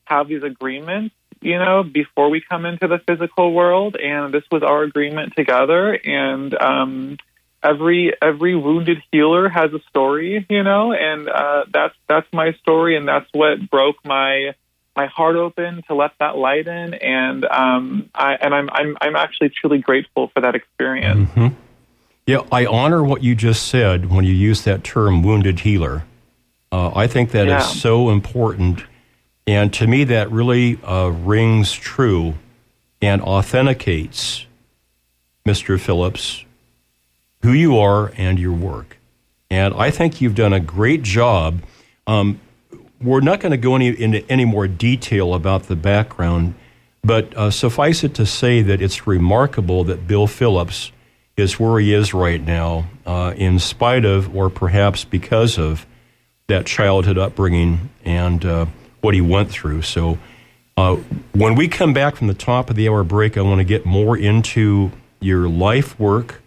have these agreements. You know, before we come into the physical world, and this was our agreement together, and um, every every wounded healer has a story, you know, and uh, that's that's my story, and that's what broke my my heart open to let that light in, and um, I and I'm I'm I'm actually truly grateful for that experience. Mm-hmm. Yeah, I honor what you just said when you use that term, wounded healer. Uh, I think that yeah. is so important, and to me, that really uh, rings true and authenticates Mr. Phillips who you are and your work. And I think you've done a great job. Um, we're not going to go any, into any more detail about the background, but uh, suffice it to say that it's remarkable that Bill Phillips is where he is right now, uh, in spite of, or perhaps because of, that childhood upbringing and uh, what he went through. So, uh, when we come back from the top of the hour break, I want to get more into your life work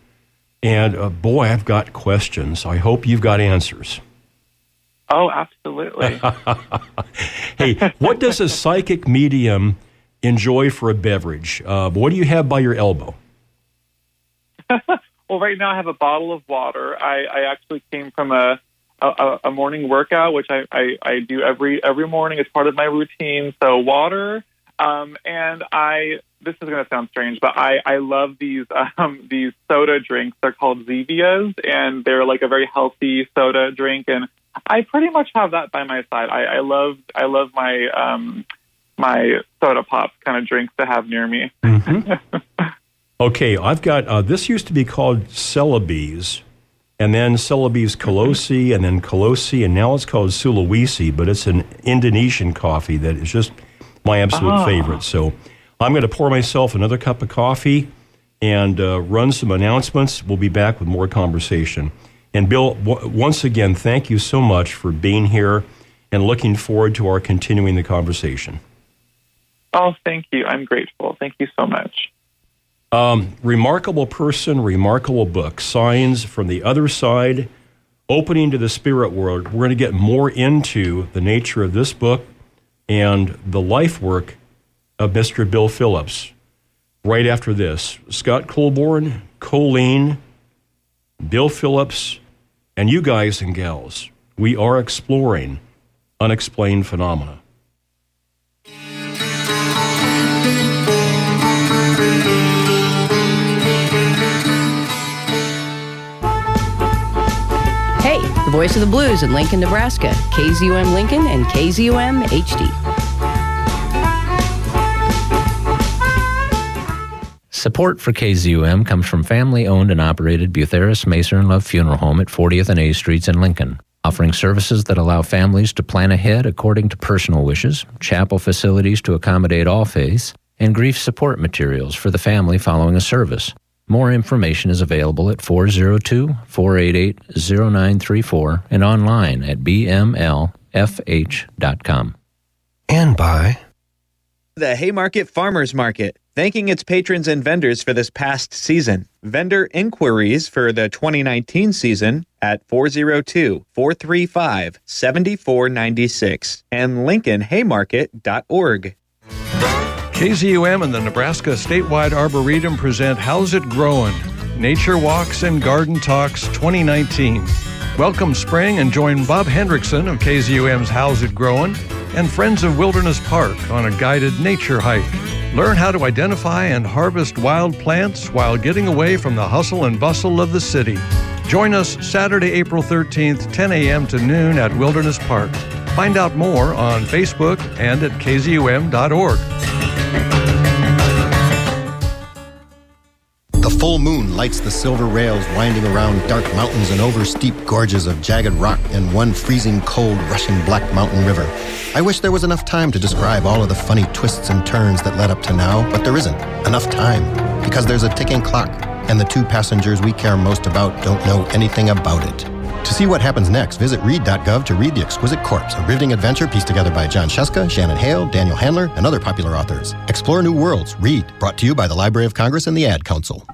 And uh, boy, I've got questions. I hope you've got answers. Oh, absolutely. hey, what does a psychic medium enjoy for a beverage? Uh, what do you have by your elbow? well, right now I have a bottle of water. I, I actually came from a, a, a morning workout, which I, I, I do every every morning as part of my routine. So water, um, and I. This is going to sound strange, but I, I love these um, these soda drinks. They're called Zevias, and they're like a very healthy soda drink. And I pretty much have that by my side. I, I love I love my um, my soda pop kind of drinks to have near me. Mm-hmm. okay, I've got uh, this used to be called Celebes, and then Celebes Kalosi, and then Kalosi, and now it's called Sulawesi, but it's an Indonesian coffee that is just my absolute Ah. favorite. So I'm going to pour myself another cup of coffee and uh, run some announcements. We'll be back with more conversation. And Bill, w- once again, thank you so much for being here and looking forward to our continuing the conversation. Oh, thank you. I'm grateful. Thank you so much. Um, remarkable person, remarkable book. Signs from the other side, opening to the spirit world. We're going to get more into the nature of this book and the life work of Mr. Bill Phillips right after this. Scott Colborn, Colleen, Bill Phillips, and you guys and gals. We are exploring unexplained phenomena. Hey, the voice of the blues in Lincoln, Nebraska. KZUM Lincoln and KZUM HD. Support for KZUM comes from family owned and operated Butherus Maser and Love Funeral Home at 40th and A Streets in Lincoln, offering services that allow families to plan ahead according to personal wishes, chapel facilities to accommodate all faiths, and grief support materials for the family following a service. More information is available at 402 488 0934 and online at bmlfh.com. And by The Haymarket Farmers Market, thanking its patrons and vendors for this past season. Vendor inquiries for the 2019 season at 402 435 7496 and LincolnHaymarket.org. KZUM and the Nebraska Statewide Arboretum present How's It Growin'? Nature Walks and Garden Talks 2019. Welcome spring and join Bob Hendrickson of KZUM's How's It Growin' and Friends of Wilderness Park on a guided nature hike. Learn how to identify and harvest wild plants while getting away from the hustle and bustle of the city. Join us Saturday, April 13th, 10 a.m. to noon at Wilderness Park. Find out more on Facebook and at kzum.org. full moon lights the silver rails winding around dark mountains and over steep gorges of jagged rock and one freezing cold rushing black mountain river. I wish there was enough time to describe all of the funny twists and turns that led up to now, but there isn't enough time because there's a ticking clock and the two passengers we care most about don't know anything about it. To see what happens next, visit read.gov to read The Exquisite Corpse, a riveting adventure pieced together by Jon Scieszka, Shannon Hale, Daniel Handler, and other popular authors. Explore new worlds. Read. Brought to you by the Library of Congress and the Ad Council.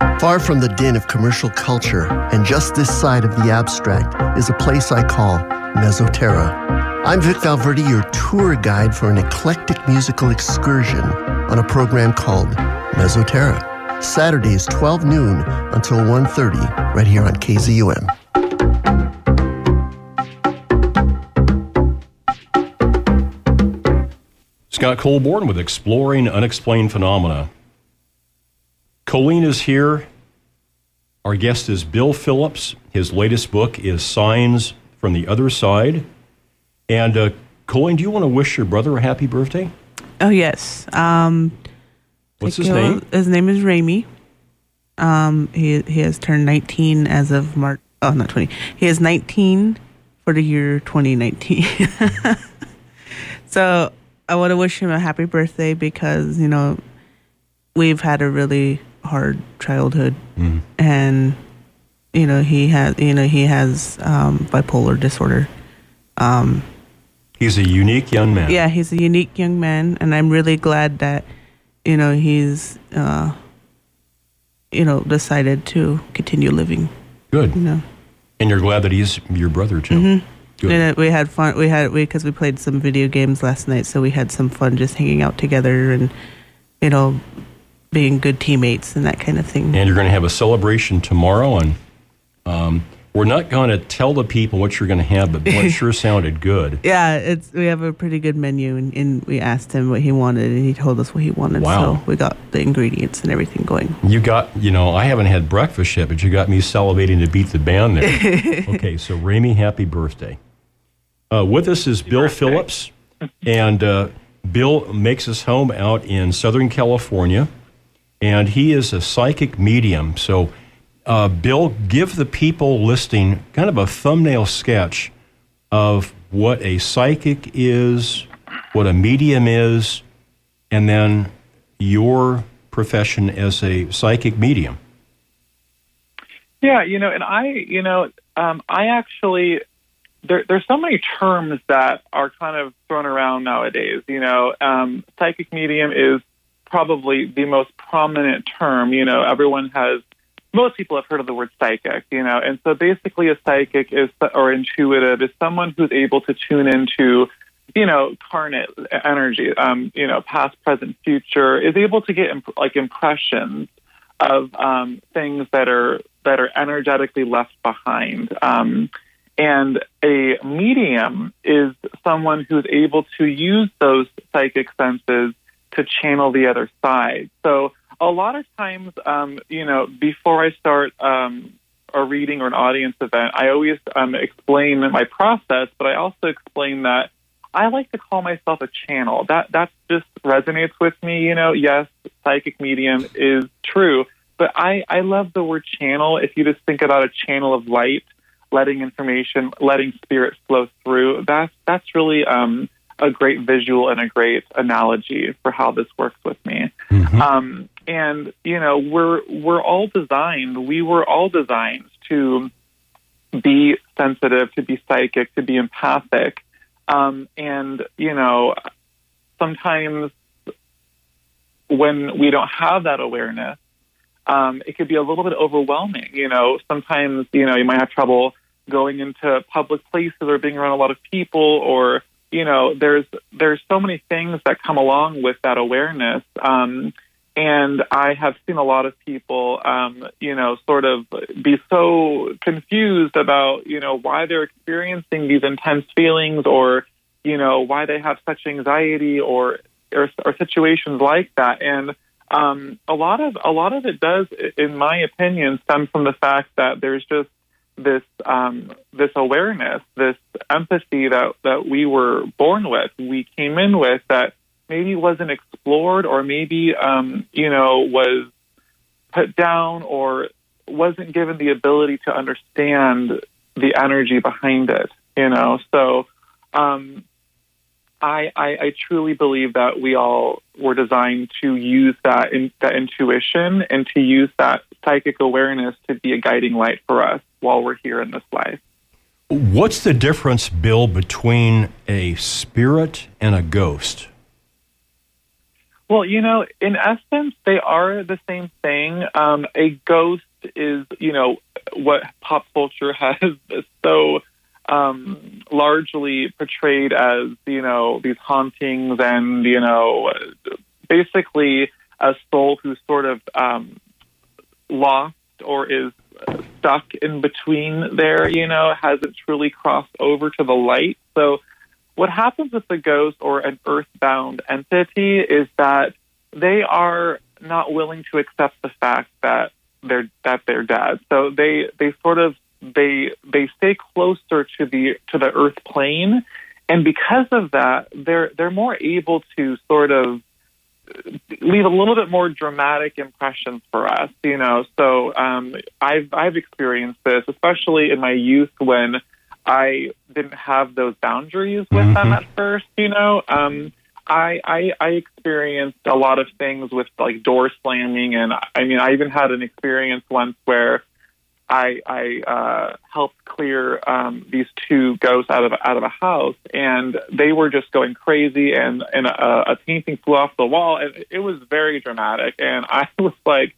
Far from the din of commercial culture and just this side of the abstract is a place I call Mesoterra. I'm Vic Valverde, your tour guide for an eclectic musical excursion on a program called Mesoterra. Saturdays 12 noon until 1.30 right here on KZUM. Scott Colborn with Exploring Unexplained Phenomena. Colleen is here. Our guest is Bill Phillips. His latest book is Signs from the Other Side. And uh, Colleen, do you want to wish your brother a happy birthday? Oh yes. Um, What's his name? His name is Ramy. Um, he he has turned 19 as of March. Oh, not 20. He is 19 for the year 2019. so I want to wish him a happy birthday because you know we've had a really hard childhood, Mhm. and you know he has you know he has um, bipolar disorder. Um, He's a unique young man. yeah, he's a unique young man, and I'm really glad that you know he's uh, you know, decided to continue living. Good. You know. And you're glad that he's your brother too. Mm-hmm. Good. And uh, we had fun. We had we because we played some video games last night, so we had some fun just hanging out together and you know being good teammates and that kind of thing. And you're going to have a celebration tomorrow, and um, we're not going to tell the people what you're going to have, but boy, it sure sounded good. Yeah, it's we have a pretty good menu, and, and we asked him what he wanted, and he told us what he wanted. Wow. So we got the ingredients and everything going. You got, you know, I haven't had breakfast yet, but you got me salivating to beat the band there. okay, so Ramey, happy birthday. Uh, with us is Bill Phillips, and uh, Bill makes his home out in Southern California, and he is a psychic medium. So, uh, Bill, give the people listening kind of a thumbnail sketch of what a psychic is, what a medium is, and then your profession as a psychic medium. Yeah, you know, and I, you know, um, I actually there, there's so many terms that are kind of thrown around nowadays. You know, um, psychic medium is probably the most prominent term. You know, everyone has, most people have heard of the word psychic. You know, and so basically, a psychic is or intuitive is someone who's able to tune into you know, carnate energy, um, you know, past, present, future, is able to get imp- like impressions of um, things that are that are energetically left behind. Um, and a medium is someone who's able to use those psychic senses to channel the other side. So a lot of times, um, you know, before I start um, a reading or an audience event, I always um, explain my process, but I also explain that I like to call myself a channel. That that just resonates with me. You know, yes, psychic medium is true, but I I love the word channel. If you just think about a channel of light, letting information, letting spirit flow through, that's that's really um, a great visual and a great analogy for how this works with me. Um, and you know, we're we're all designed. We were all designed to be sensitive, to be psychic, to be empathic. Um, and, you know, sometimes when we don't have that awareness, um, it could be a little bit overwhelming. You know, sometimes, you know, you might have trouble going into public places or being around a lot of people or, you know, there's, there's so many things that come along with that awareness. Um, and I have seen a lot of people, um, you know, sort of be so confused about, you know, why they're experiencing these intense feelings or, you know, why they have such anxiety or or, or situations like that. And um, a lot of a lot of it does, in my opinion, stem from the fact that there's just this um, this awareness, this empathy that that we were born with, we came in with that maybe wasn't explored or maybe um, you know was put down or wasn't given the ability to understand the energy behind it you know? So um, I, I, I truly believe that we all were designed to use that in, that intuition and to use that psychic awareness to be a guiding light for us while we're here in this life. What's the difference, Bill, between a spirit and a ghost? Well, you know, in essence, they are the same thing. Um, a ghost is, you know, what pop culture has so um, largely portrayed as, you know, these hauntings and, you know, basically a soul who's sort of um, lost or is stuck in between there, you know, hasn't truly crossed over to the light. So, what happens with the ghost or an earthbound entity is that they are not willing to accept the fact that they're that they're dead. So they they sort of they they stay closer to the to the earth plane, and because of that, they're they're more able to sort of leave a little bit more dramatic impressions for us. You know, so um, I've I've experienced this, especially in my youth when I didn't have those boundaries with them Mm-hmm. at first. You know. Um, I, I I experienced a lot of things with like door slamming, and I mean, I even had an experience once where I I uh, helped clear um, these two ghosts out of out of a house, and they were just going crazy, and and a, a painting flew off the wall, and it was very dramatic, and I was like,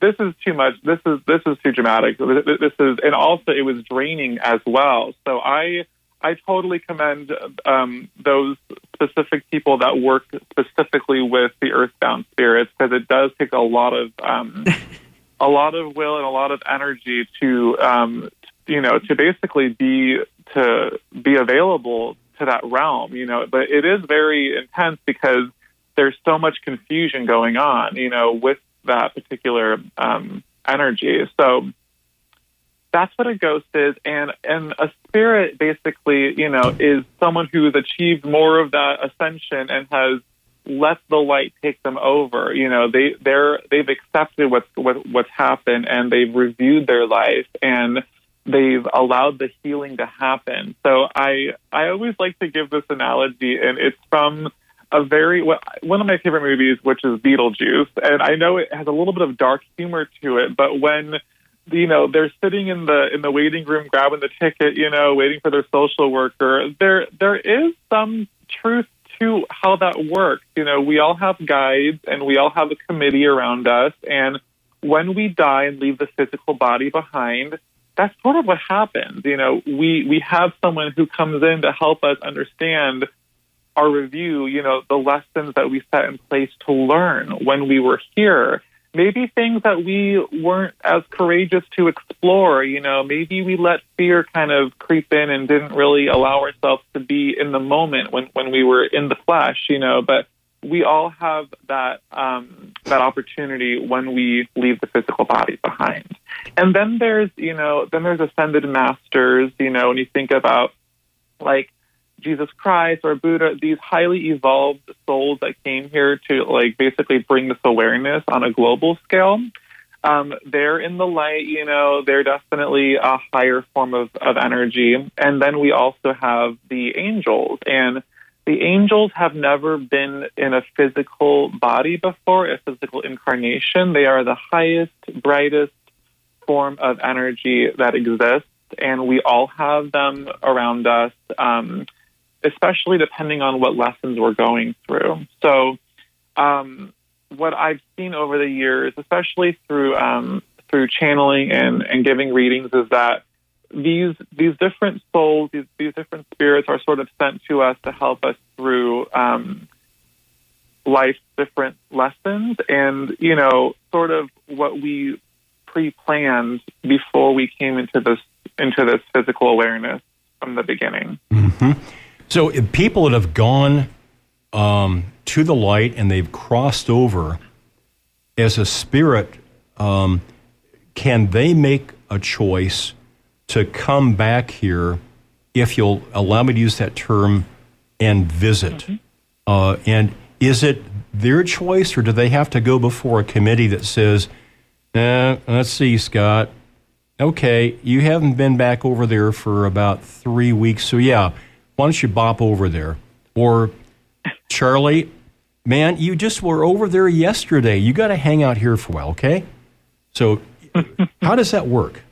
this is too much. This is this is too dramatic. This is, and also it was draining as well. So I I totally commend um, those specific people that work specifically with the earthbound spirits because it does take a lot of um, a lot of will and a lot of energy to um, you know to basically be to be available to that realm. You know, but it is very intense because there's so much confusion going on. You know, with that particular um, energy. So that's what a ghost is and and a spirit basically you know is someone who's achieved more of that ascension and has let the light take them over. You know they they're they've accepted what's what, what's happened and they've reviewed their life and they've allowed the healing to happen. So i i always like to give this analogy and it's from a very one of my favorite movies which is beetlejuice. And i know it has a little bit of dark humor to it but when you know they're sitting in the in the waiting room grabbing the ticket you know waiting for their social worker there there is some truth how that works. You know we all have guides and we all have a committee around us. And when we die and leave the physical body behind that's sort of what happens. You know we we have someone who comes in to help us understand our review you know the lessons that we set in place to learn when we were here maybe things that we weren't as courageous to explore. You know, maybe we let fear kind of creep in and didn't really allow ourselves to be in the moment when, when we were in the flesh, you know, but we all have that um, that opportunity when we leave the physical body behind. And then there's, you know, then there's ascended masters, you know, when you think about like Jesus Christ or Buddha, these highly evolved souls that came here to like basically bring this awareness on a global scale. Um, they're in the light, you know, they're definitely a higher form of, of energy. And then we also have the angels. And the angels have never been in a physical body before, a physical incarnation. They are the highest, brightest form of energy that exists. And we all have them around us. Um, especially depending on what lessons we're going through. So, um, what I've seen over the years, especially through um, through channeling and, and giving readings, is that these these different souls, these, these different spirits, are sort of sent to us to help us through um, life's different lessons, and you know, sort of what we pre-planned before we came into this into this physical awareness from the beginning. Mm-hmm. So people that have gone um, to the light and they've crossed over as a spirit, um, can they make a choice to come back here, if you'll allow me to use that term, and visit? Mm-hmm. Uh, and is it their choice, or do they have to go before a committee that says, eh, let's see, Scott, okay, you haven't been back over there for about three weeks, so yeah why don't you bop over there? Or, Charlie, man, you just were over there yesterday. You got to hang out here for a while, okay? So, how does that work?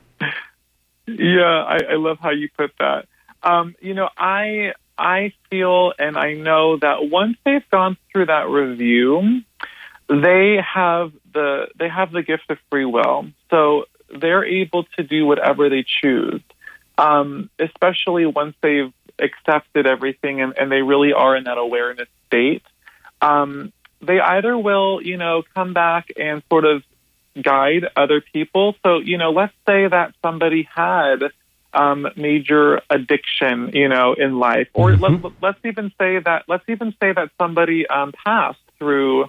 Yeah, I, I love how you put that. Um, you know, I I feel and I know that once they've gone through that review, they have the they have the gift of free will, so they're able to do whatever they choose. Um, especially once they've accepted everything and, and they really are in that awareness state, um, they either will, you know, come back and sort of guide other people. So, you know, let's say that somebody had um, major addiction, you know, in life, or mm-hmm. let's, let's even say that let's even say that somebody um, passed through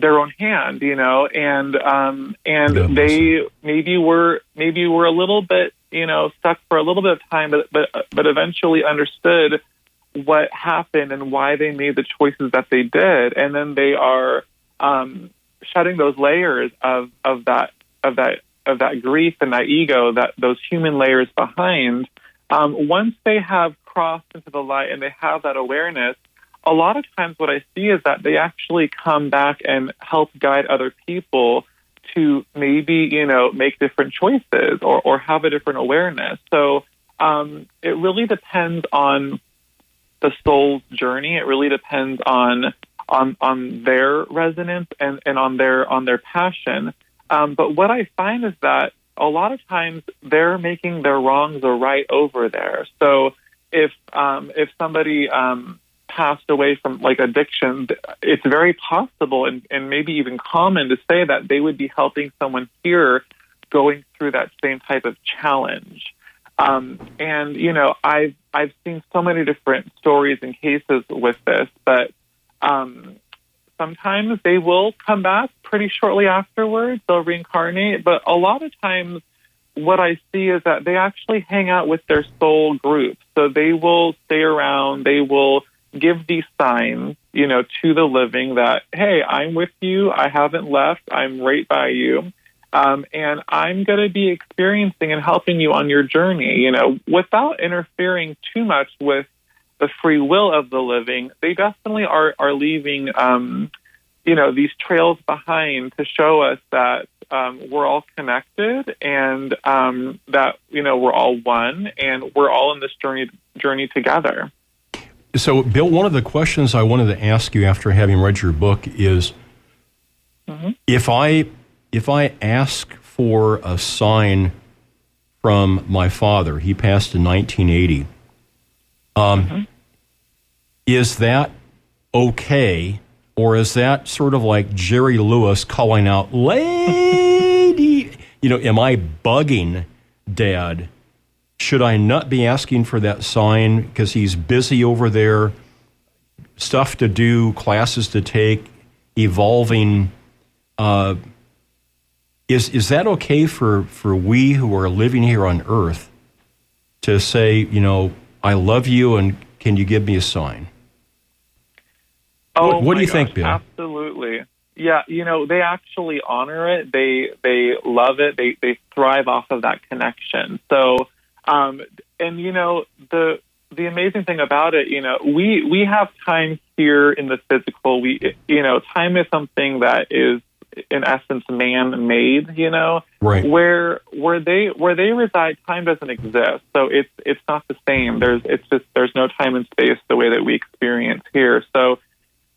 their own hand, you know, and um, and yeah, they maybe were maybe were a little bit you know, stuck for a little bit of time, but but but eventually understood what happened and why they made the choices that they did, and then they are um, shedding those layers of of that of that of that grief and that ego, that those human layers behind. Um, once they have crossed into the light and they have that awareness, a lot of times what I see is that they actually come back and help guide other people to maybe you know make different choices or, or have a different awareness. So um, it really depends on the soul's journey. It really depends on on on their resonance and, and on their on their passion. Um, but what I find is that a lot of times they're making their wrongs a right over there. So if um, if somebody um, passed away from like addiction, it's very possible and, and maybe even common to say that they would be helping someone here going through that same type of challenge. Um, and you know, I've I've seen so many different stories and cases with this, but um, sometimes they will come back pretty shortly afterwards. They'll reincarnate, but a lot of times, what I see is that they actually hang out with their soul group. So they will stay around. They will give these signs, you know, to the living that, hey, I'm with you. I haven't left. I'm right by you. Um, and I'm going to be experiencing and helping you on your journey, you know, without interfering too much with the free will of the living. They definitely are, are leaving, um, you know, these trails behind to show us that um, we're all connected and um, that, you know, we're all one and we're all in this journey, journey together. So, Bill, one of the questions I wanted to ask you after having read your book is mm-hmm. if I if I ask for a sign from my father, he passed in 1980. Um, mm-hmm. Is that okay, or is that sort of like Jerry Lewis calling out, "Lady"? you know, am I bugging Dad? Should I not be asking for that sign because he's busy over there? Stuff to do, classes to take, evolving. Uh, is is that okay for for we who are living here on Earth to say, you know, I love you, and can you give me a sign? Oh, what, what do you gosh, think, Bill? Absolutely. Yeah, you know, they actually honor it. They they love it. They they thrive off of that connection. So um, and you know the the amazing thing about it, you know, we we have time here in the physical. We you know, time is something that is in essence man made. You know, right? Where where they where they reside, time doesn't exist. So it's it's not the same. There's it's just there's no time and space the way that we experience here. So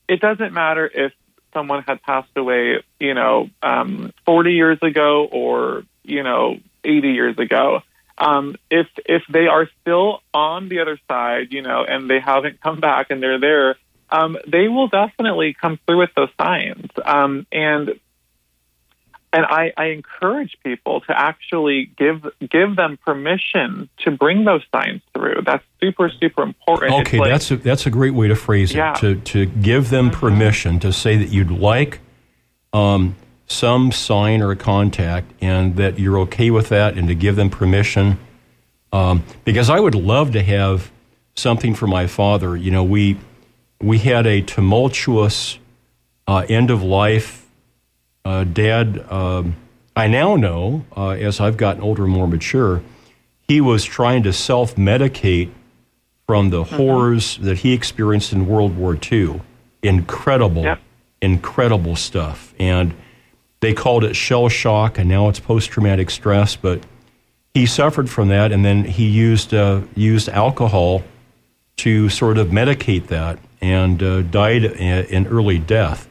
it doesn't matter if someone had passed away, you know, um, 40 years ago or you know 80 years ago um, if if they are still on the other side, you know, and they haven't come back and they're there, um, they will definitely come through with those signs. Um, and and I, I encourage people to actually give give them permission to bring those signs through. That's super super important. Okay, like, that's a, that's a great way to phrase yeah. it. To to give them mm-hmm. permission to say that you'd like. Um, some sign or contact and that you're okay with that and to give them permission. Um, because I would love to have something for my father. You know, we, we had a tumultuous uh, end of life. Uh, Dad, um, I now know, uh, as I've gotten older and more mature, he was trying to self medicate from the mm-hmm. horrors that he experienced in World War II. Incredible, yep. incredible stuff. And they called it shell shock, and now it's post traumatic stress. But he suffered from that, and then he used uh, used alcohol to sort of medicate that, and uh, died in early death.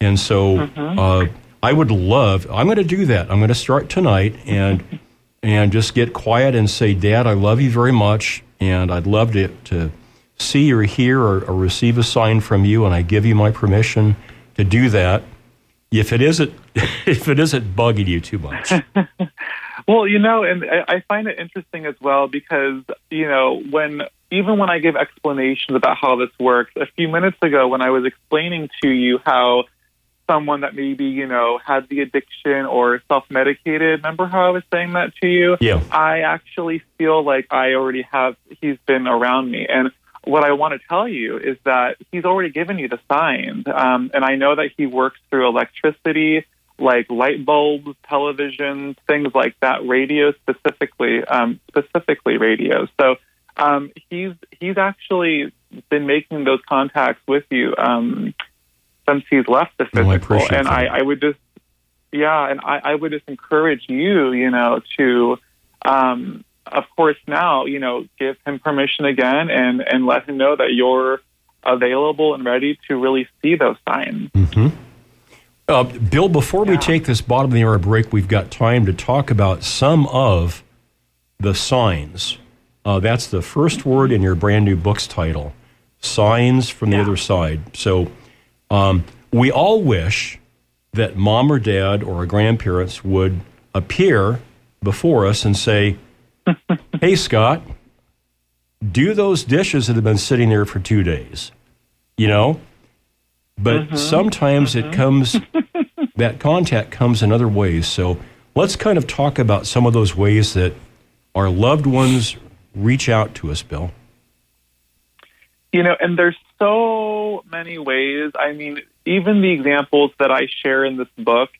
And so, mm-hmm. uh, I would love. I'm going to do that. I'm going to start tonight, and and just get quiet and say, Dad, I love you very much, and I'd love to to see or hear or, or receive a sign from you, and I give you my permission to do that if it isn't if it isn't bugging you too much. well, you know, and I find it interesting as well because you know when even when I give explanations about how this works, a few minutes ago when I was explaining to you how someone that maybe you know had the addiction or self-medicated remember how i was saying that to you yeah i actually feel like i already have he's been around me and what I want to tell you is that he's already given you the signs. Um, and I know that he works through electricity, like light bulbs, televisions, things like that, radio specifically, um, specifically radio. So um, he's he's actually been making those contacts with you um, since he's left the physical. Oh, I and I, I, would just, yeah, and I, I would just encourage you, you know, to um, of course, now, you know, give him permission again and, and let him know that you're available and ready to really see those signs. Mm-hmm. Uh, Bill, before we take this bottom of the hour break, we've got time to talk about some of the signs. Uh, that's the first word in your brand new book's title Signs from the Other Side. So um, we all wish that mom or dad or our grandparents would appear before us and say, Hey, Scott, do those dishes that have been sitting there for two days. You know? But Mhm. sometimes it comes, that contact comes in other ways. So let's kind of talk about some of those ways that our loved ones reach out to us, Bill. You know, and there's so many ways. I mean, even the examples that I share in this book,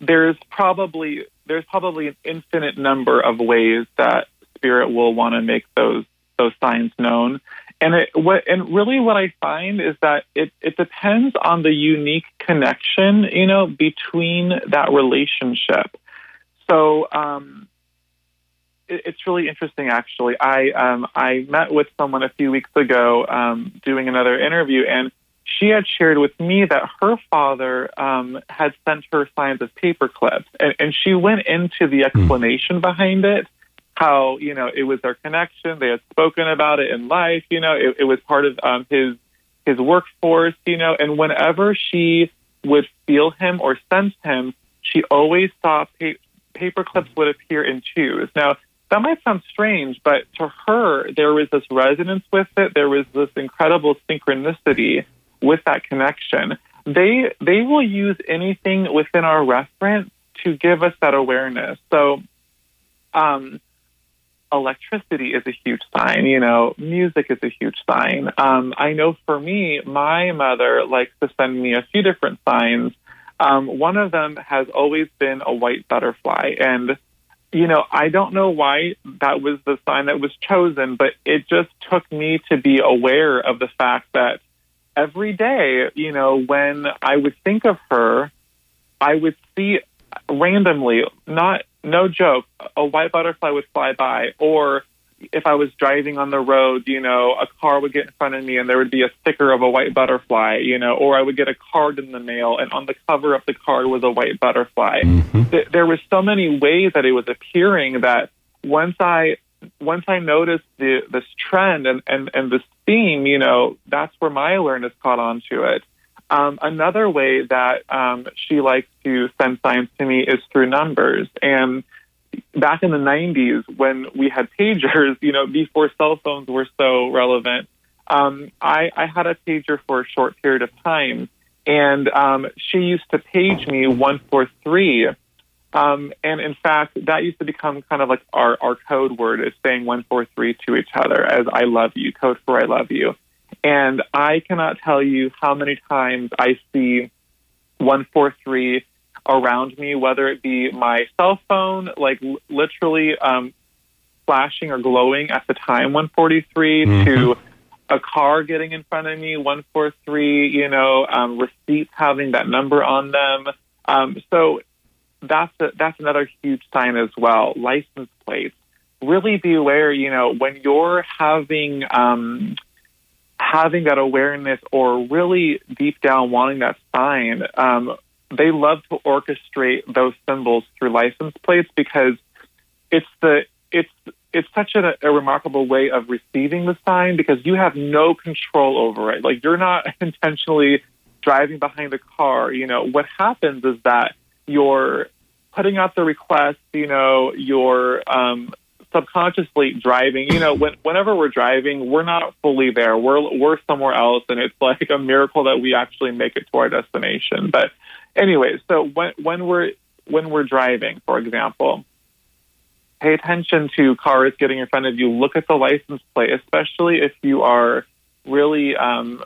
there's probably there's probably an infinite number of ways that spirit will want to make those those signs known. And it what and really what I find is that it it depends on the unique connection, you know, between that relationship. So um it- it's really interesting actually. I um i met with someone a few weeks ago um doing another interview and she had shared with me that her father um had sent her signs of paper clips and, and she went into the explanation behind it how you know it was their connection they had spoken about it in life you know it, it was part of um his his workforce you know and whenever she would feel him or sense him she always saw pa- paper clips would appear in twos now that might sound strange, but to her, there was this resonance with it. There was this incredible synchronicity with that connection. They they will use anything within our reference to give us that awareness. So, um, electricity is a huge sign. You know, music is a huge sign. Um, I know for me, my mother likes to send me a few different signs. Um, one of them has always been a white butterfly, and you know, I don't know why that was the sign that was chosen, but it just took me to be aware of the fact that every day, you know, when I would think of her, I would see randomly, not no joke, a white butterfly would fly by, or if I was driving on the road, you know, a car would get in front of me and there would be a sticker of a white butterfly, you know, or I would get a card in the mail and on the cover of the card was a white butterfly. Mm-hmm. Th- There was so many ways that it was appearing that once I once I noticed the this trend and, and, and this theme, you know, that's where my awareness caught on to it. Um, another way that um, she likes to send science to me is through numbers. And back in the 90s, when we had pagers, you know, before cell phones were so relevant, um, I, I had a pager for a short period of time. And um, she used to page me 143. Um, and in fact, that used to become kind of like our, our code word is saying 143 to each other as I love you, code for I love you. And I cannot tell you how many times I see 143 around me, whether it be my cell phone, like l- literally um, flashing or glowing at the time 143, to a car getting in front of me 143, you know, um, receipts having that number on them. Um, so that's a, that's another huge sign as well. License plates. Really be aware, you know, when you're having um, having that awareness or really deep down wanting that sign, um, they love to orchestrate those symbols through license plates because it's the it's it's such a, a remarkable way of receiving the sign because you have no control over it. Like you're not intentionally driving behind the car. You know what happens is that you're putting out the request. You know you're um, subconsciously driving. You know when, whenever we're driving, we're not fully there. We're we're somewhere else, and it's like a miracle that we actually make it to our destination. But anyway, so when when we're when we're driving, for example, pay attention to cars getting in front of you. Look at the license plate, especially if you are really um,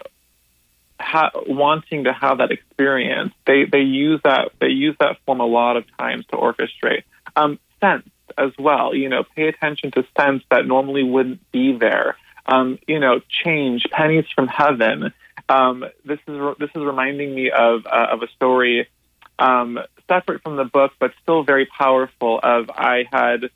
ha- wanting to have that experience. They they use that they use that form a lot of times to orchestrate. Um, cents as well. You know, pay attention to cents that normally wouldn't be there. Um, you know, change pennies from heaven. Um, this is this is reminding me of uh, of a story um, separate from the book, but still very powerful. Of I had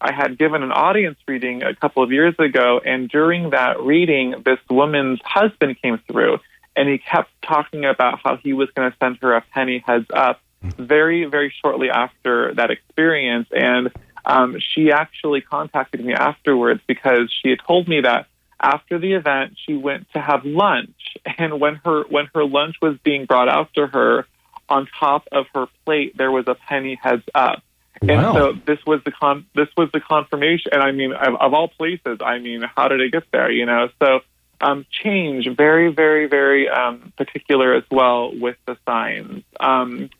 I had given an audience reading a couple of years ago, and during that reading, this woman's husband came through, and he kept talking about how he was going to send her a penny heads up very, very shortly after that experience. And um, she actually contacted me afterwards because she had told me that after the event she went to have lunch, and when her when her lunch was being brought out to her, on top of her plate there was a penny heads up. Wow. And so this was the con this was the confirmation. And I mean, of, of all places, I mean, how did it get there? You know, so um, change very, very, very um, particular as well with the signs. Um,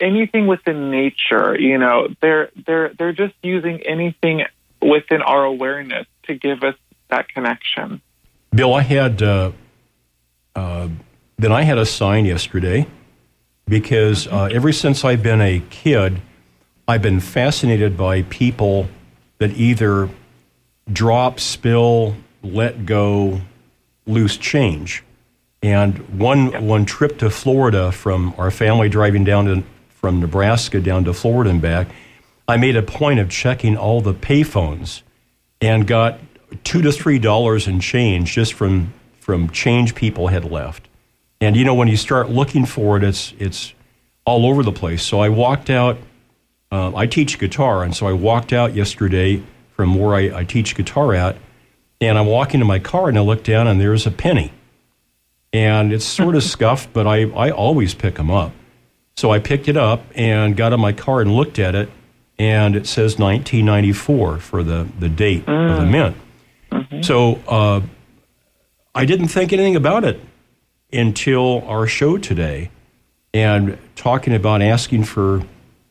anything within nature, you know, they're they're they're just using anything within our awareness to give us that connection. Bill, I had uh, uh, then I had a sign yesterday because uh, ever since I've been a kid, I've been fascinated by people that either drop, spill, let go, loose change. And one one trip to Florida from our family driving down to, from Nebraska down to Florida and back, I made a point of checking all the payphones and got two to three dollars in change just from from change people had left. And you know when you start looking for it, it's it's all over the place. So I walked out. Uh, I teach guitar, and so I walked out yesterday from where I, I teach guitar at, and I'm walking to my car, and I look down, and there's a penny, and it's sort of scuffed, but I I always pick them up. So I picked it up and got in my car and looked at it, and it says 1994 for the the date of the mint. So uh, I didn't think anything about it until our show today, and talking about asking for,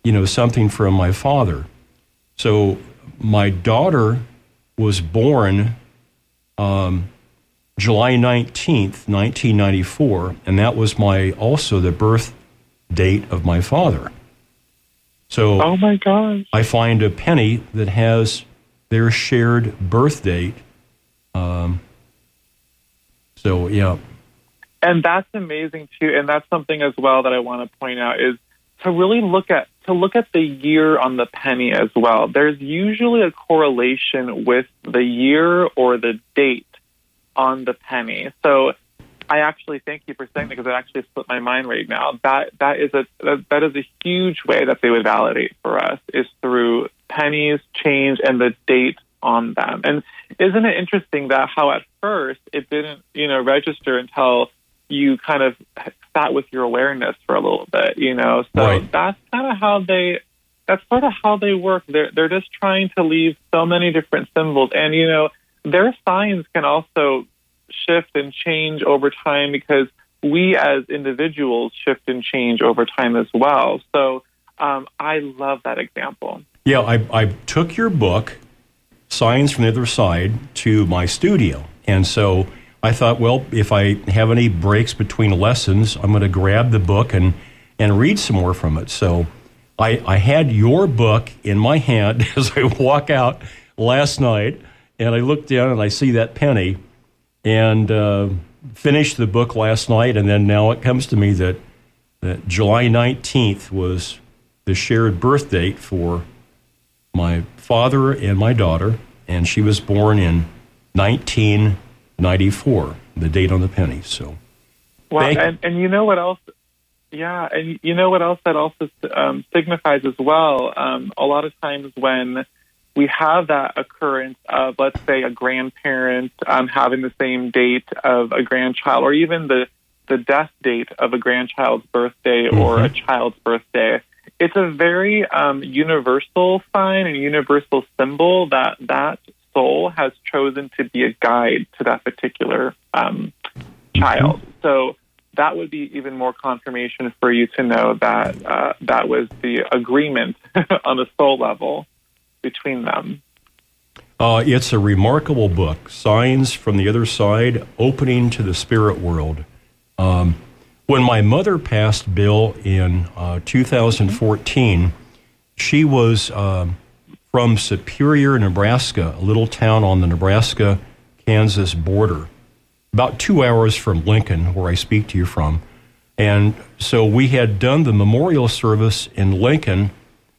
you know, something from my father. So my daughter was born um, July 19th, 1994, and that was my also the birth date of my father. So Oh my gosh. I find a penny that has their shared birth date. Um, so yeah, and that's amazing too and that's something as well that i want to point out is to really look at to look at the year on the penny as well there's usually a correlation with the year or the date on the penny so i actually thank you for saying that because it actually slipped my mind right now that that is a that, that is a huge way that they would validate for us is through pennies change and the date on them and isn't it interesting that how at first it didn't you know register until you kind of sat with your awareness for a little bit, you know. So Right. that's kind of how they that's sort of how they work. They're they're just trying to leave so many different symbols and you know, their signs can also shift and change over time because we as individuals shift and change over time as well. So um, I love that example. yeah. I I took your book, Signs from the Other Side, to my studio, and so I thought, well, if I have any breaks between lessons, I'm going to grab the book and and read some more from it. So I I had your book in my hand as I walk out last night, and I look down and I see that penny, and uh, finished the book last night, and then now it comes to me that that July 19th was the shared birth date for my father and my daughter, and she was born in 1994, the date on the penny. So, Well, Thank- and, and you know what else? Yeah, and you know what else that also um, signifies as well. Um, a lot of times when we have that occurrence of, let's say, a grandparent um, having the same date of a grandchild, or even the the death date of a grandchild's birthday or a child's birthday, it's a very um, universal sign and universal symbol that that soul has chosen to be a guide to that particular um, child. So that would be even more confirmation for you to know that uh, that was the agreement on a soul level between them. uh, it's a remarkable book, Signs from the Other Side, Opening to the Spirit World. Um, when my mother passed, Bill, in uh, 2014, she was um, from Superior, Nebraska, a little town on the Nebraska Kansas border, about two hours from Lincoln, where I speak to you from. And so we had done the memorial service in Lincoln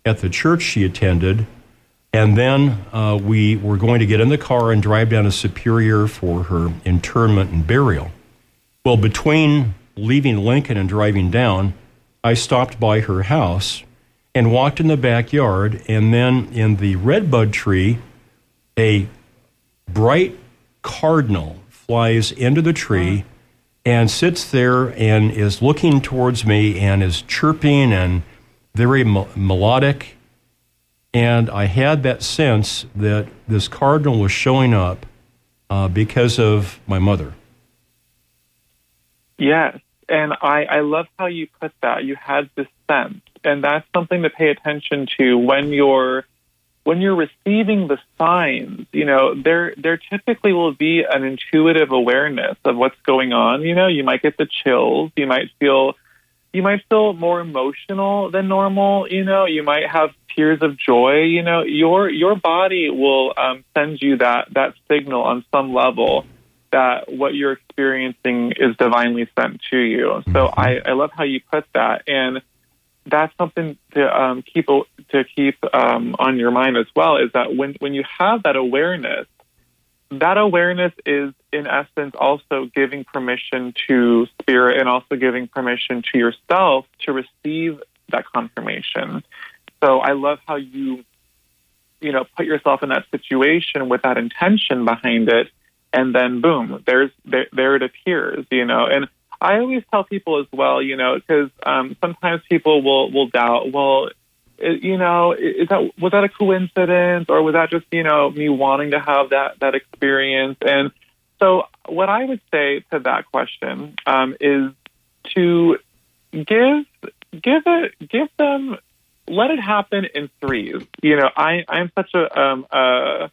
at the church she attended. And then uh, we were going to get in the car and drive down to Superior for her interment and burial. Well, between leaving Lincoln and driving down, I stopped by her house and walked in the backyard. And then in the redbud tree, a bright cardinal flies into the tree and sits there and is looking towards me and is chirping and very mel- melodic. And I had that sense that this cardinal was showing up uh, because of my mother. Yes. And I, I love how you put that. You had this sense. And that's something to pay attention to when you're when you're receiving the signs, you know, there there typically will be an intuitive awareness of what's going on. You know, you might get the chills, you might feel you might feel more emotional than normal, you know, you might have tears of joy, you know, your your body will um, send you that that signal on some level that what you're experiencing is divinely sent to you. So I, I love how you put that, and that's something to um, keep to keep um, on your mind as well. Is that when when you have that awareness, that awareness is in essence also giving permission to spirit and also giving permission to yourself to receive that confirmation. So I love how you you know put yourself in that situation with that intention behind it and then boom, there's there, there it appears, you know. And I always tell people as well, you know, because um, sometimes people will will doubt, well, it, you know, is that was that a coincidence or was that just you know me wanting to have that that experience? And so, what I would say to that question um, is to give give it give them let it happen in threes. You know, I I'm such a um, uh,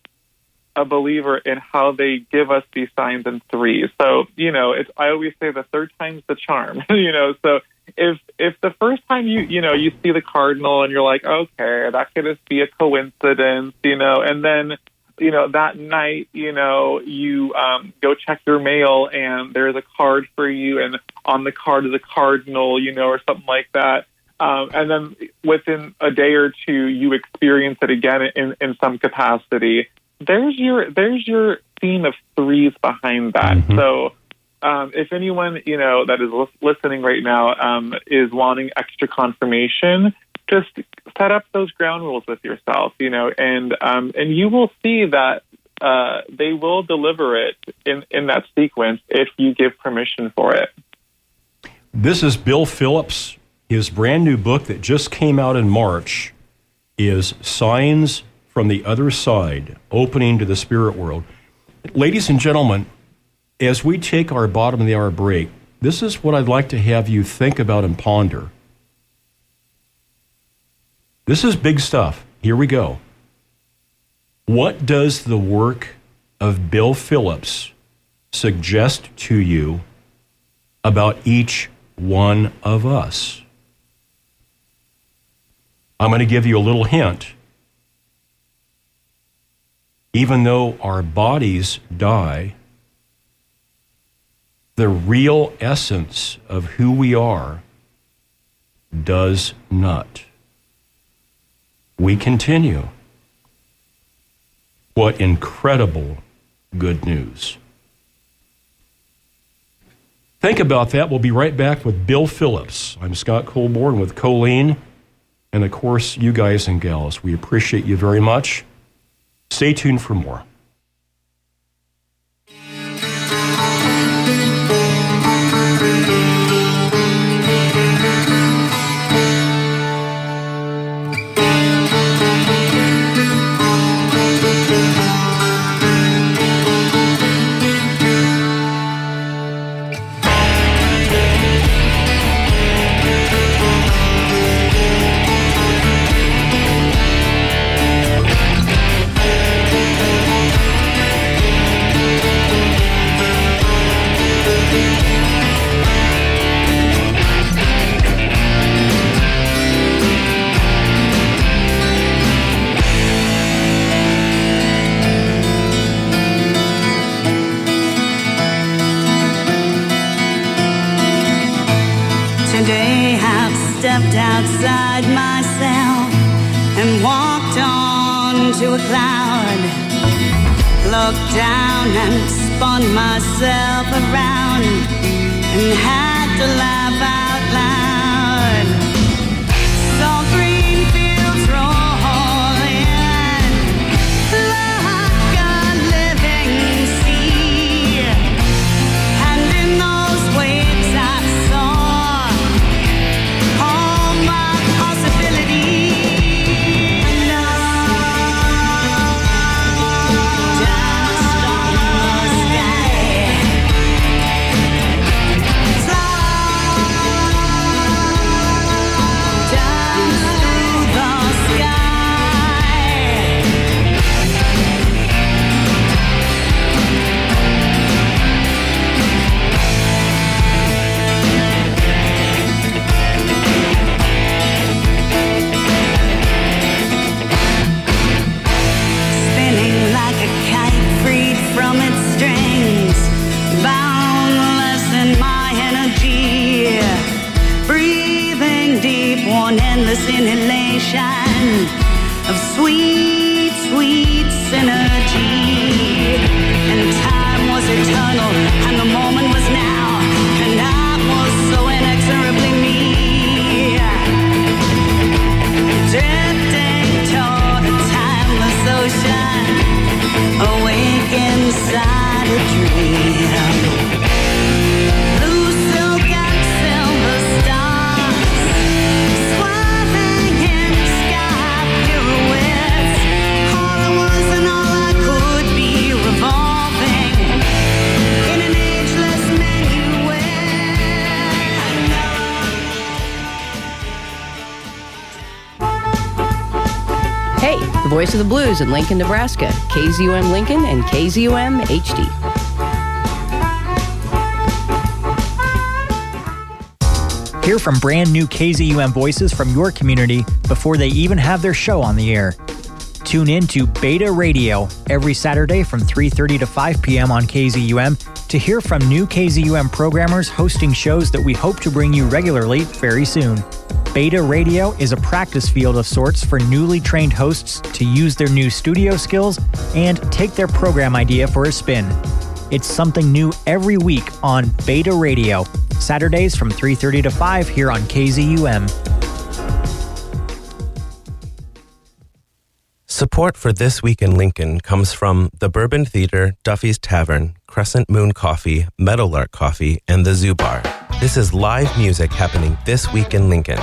a believer in how they give us these signs in threes. So, you know, it's I always say the third time's the charm, you know. So if if the first time you you know you see the cardinal and you're like, okay, that could just be a coincidence, you know, and then you know that night, you know, you um, go check your mail and there's a card for you, and on the card is a cardinal, you know, or something like that. Um, and then within a day or two, you experience it again in, in some capacity there's your there's your theme of threes behind that. Mm-hmm. So um, if anyone you know that is listening right now um, is wanting extra confirmation, just set up those ground rules with yourself, you know, and um, and you will see that uh, they will deliver it in in that sequence if you give permission for it. This is Bill Philipps. His brand new book that just came out in March is Signs from the other side, opening to the spirit world. Ladies and gentlemen, as we take our bottom of the hour break, this is what I'd like to have you think about and ponder. This is big stuff. Here we go. What does the work of Bill Philipps suggest to you about each one of us? I'm going to give you a little hint even though our bodies die, the real essence of who we are does not. We continue. What incredible good news. Think about that. We'll be right back with Bill Philipps. I'm Scott Colborn with Colleen, and of course, you guys and gals. We appreciate you very much. Stay tuned for more. Looked down and spun myself around and had to laugh of sweet voice of the blues in Lincoln, Nebraska. KZUM Lincoln and KZUM HD. Hear from brand new KZUM voices from your community before they even have their show on the air. Tune in to Beta Radio every Saturday from 3:30 to 5 p.m. on KZUM to hear from new KZUM programmers hosting shows that we hope to bring you regularly very soon. Beta Radio is a practice field of sorts for newly trained hosts to use their new studio skills and take their program idea for a spin. It's something new every week on Beta Radio, Saturdays from 3:30 to 5 here on KZUM. Support for This Week in Lincoln comes from the Bourbon Theater, Duffy's Tavern, Crescent Moon Coffee, Meadowlark Coffee, and the Zoo Bar. This is live music happening this week in Lincoln.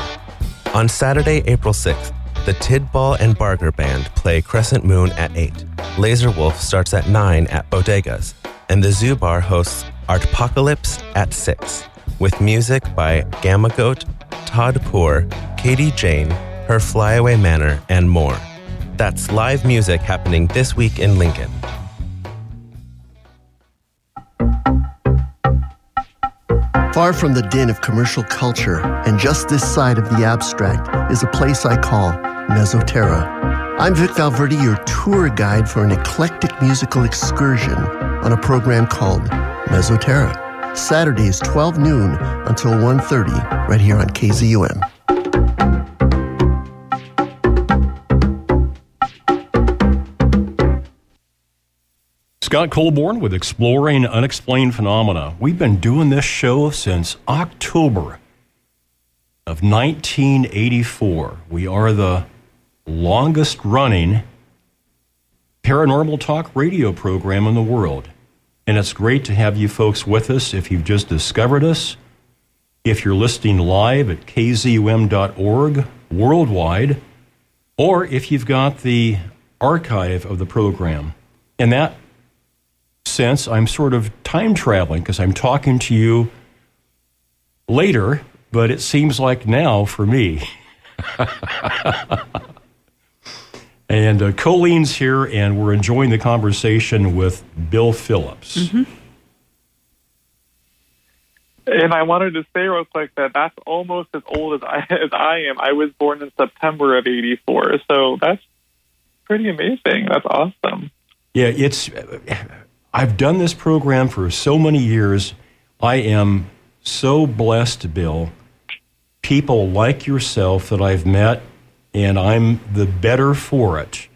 On Saturday, April 6th, the Tidball and Barger Band play Crescent Moon at 8. Laser Wolf starts at 9 at Bodegas, and the Zoo Bar hosts Artpocalypse at 6, with music by Gamma Goat, Todd Poor, Katie Jane, Her Flyaway Manor, and more. That's live music happening this week in Lincoln. Far from the din of commercial culture, and just this side of the abstract, is a place I call Mesoterra. I'm Vic Valverde, your tour guide for an eclectic musical excursion on a program called Mesoterra. Saturdays 12 noon until 1.30 right here on KZUM. Scott Colborn with Exploring Unexplained Phenomena. We've been doing this show since October of 1984. We are the longest running paranormal talk radio program in the world. And it's great to have you folks with us if you've just discovered us. If you're listening live at kzum.org worldwide, or if you've got the archive of the program. In that sense, I'm sort of time traveling because I'm talking to you later, but it seems like now for me. and uh, Colleen's here, and we're enjoying the conversation with Bill Philipps. And I wanted to say real quick that that's almost as old as I as I am. I was born in September of '84, so that's pretty amazing. That's awesome. Yeah, it's. I've done this program for so many years. I am so blessed, Bill. People like yourself that I've met, and I'm the better for it.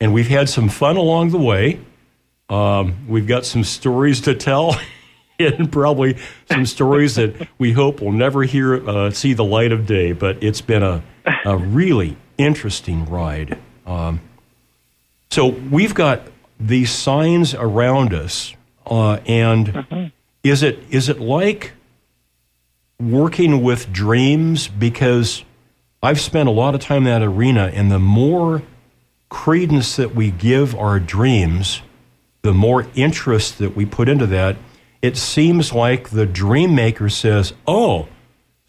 And we've had some fun along the way. Um, we've got some stories to tell and probably some stories that we hope will never hear uh, see the light of day. But it's been a a really interesting ride. Um, so we've got these signs around us, uh, and is it is it like working with dreams? Because I've spent a lot of time in that arena, and the more credence that we give our dreams, the more interest that we put into that, it seems like the dream maker says, "Oh."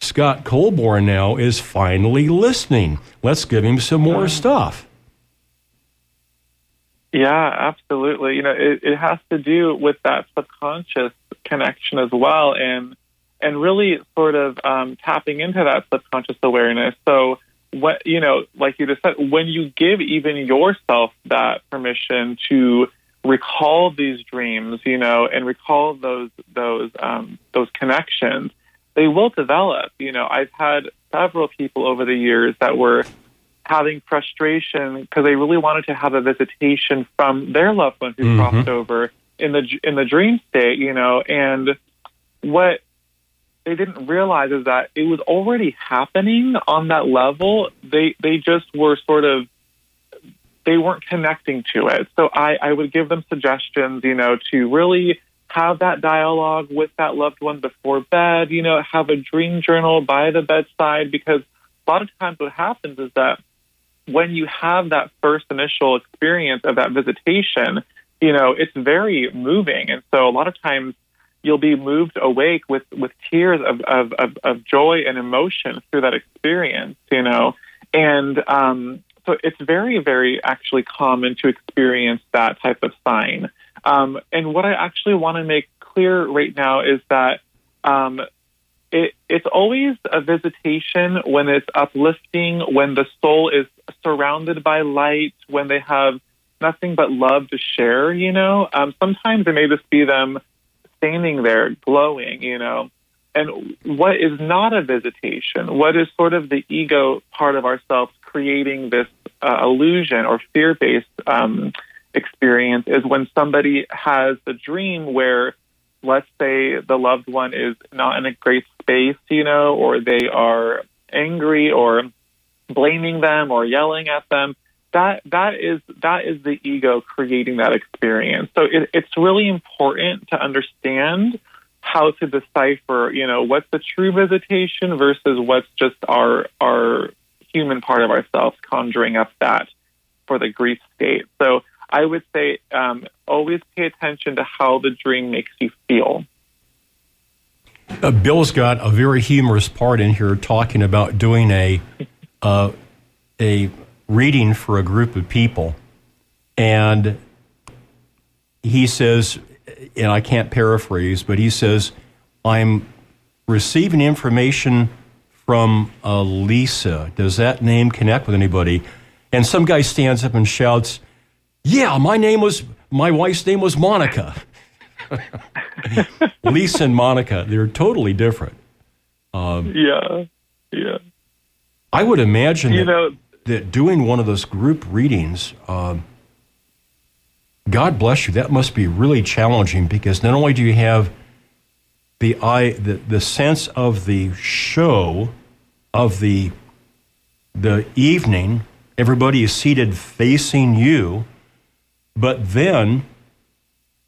Scott Colborn now is finally listening. Let's give him some more stuff. Yeah, absolutely. You know, it, it has to do with that subconscious connection as well, and and really sort of um, tapping into that subconscious awareness. So, what you know, like you just said, when you give even yourself that permission to recall these dreams, you know, and recall those those um, those connections, they will develop. You know, I've had several people over the years that were having frustration because they really wanted to have a visitation from their loved one who Mhm. crossed over in the in the dream state, you know, and what they didn't realize is that it was already happening on that level. They they just were sort of they weren't connecting to it. So I, I would give them suggestions, you know, to really have that dialogue with that loved one before bed, you know, have a dream journal by the bedside because a lot of times what happens is that when you have that first initial experience of that visitation, you know, it's very moving. And so a lot of times you'll be moved awake with, with tears of, of, of, of joy and emotion through that experience, you know. And um, so it's very, very actually common to experience that type of sign. Um, and what I actually want to make clear right now is that um, it, it's always a visitation when it's uplifting, when the soul is surrounded by light, when they have nothing but love to share, you know. Um, sometimes it may just be them standing there glowing, you know. And what is not a visitation, what is sort of the ego part of ourselves creating this uh, illusion or fear based um, experience is when somebody has a dream where, let's say, the loved one is not in a great space, you know, or they are angry or blaming them or yelling at them. That that is that is the ego creating that experience. So it, it's really important to understand how to decipher, you know, what's the true visitation versus what's just our our human part of ourselves conjuring up that for the grief state. So I would say um, always pay attention to how the dream makes you feel. Uh, Bill's got a very humorous part in here talking about doing a uh, a reading for a group of people, and he says, and I can't paraphrase, but he says, "I'm receiving information from uh, Lisa. Does that name connect with anybody?" And some guy stands up and shouts, "Yeah, my name was my wife's name was Monica." Lisa and Monica, they're totally different. Um, Yeah, yeah. I would imagine You that, know- that doing one of those group readings, um, God bless you, that must be really challenging because not only do you have the eye, the, the sense of the show of the the evening, everybody is seated facing you, but then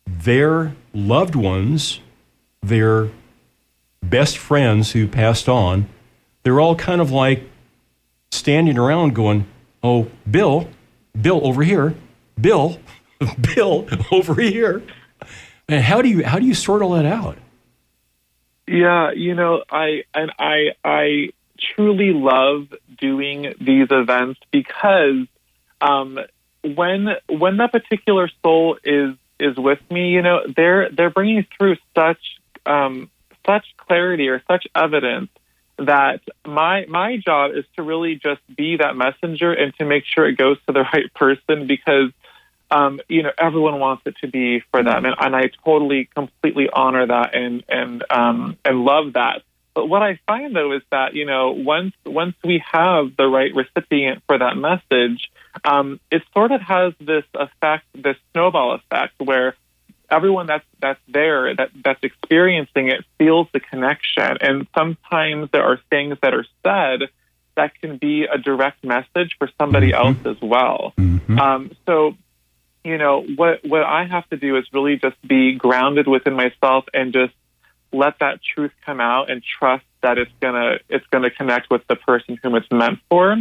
their loved ones, their best friends who passed on, they're all kind of like standing around going, Oh, Bill, Bill over here, Bill, Bill over here. And how do you how do you sort all that out? Yeah, you know, I and I I truly love doing these events because um, when when that particular soul is is with me, you know, they're they're bringing through such um, such clarity or such evidence that my my job is to really just be that messenger and to make sure it goes to the right person because um, you know everyone wants it to be for them and, and I totally completely honor that and and um, and love that. But what I find though is that you know once once we have the right recipient for that message, um, it sort of has this effect, this snowball effect, where everyone that's that's there that that's experiencing it feels the connection. And sometimes there are things that are said that can be a direct message for somebody else as well. Um, so you know what what i have to do is really just be grounded within myself and just let that truth come out and trust that it's gonna it's gonna connect with the person whom it's meant for.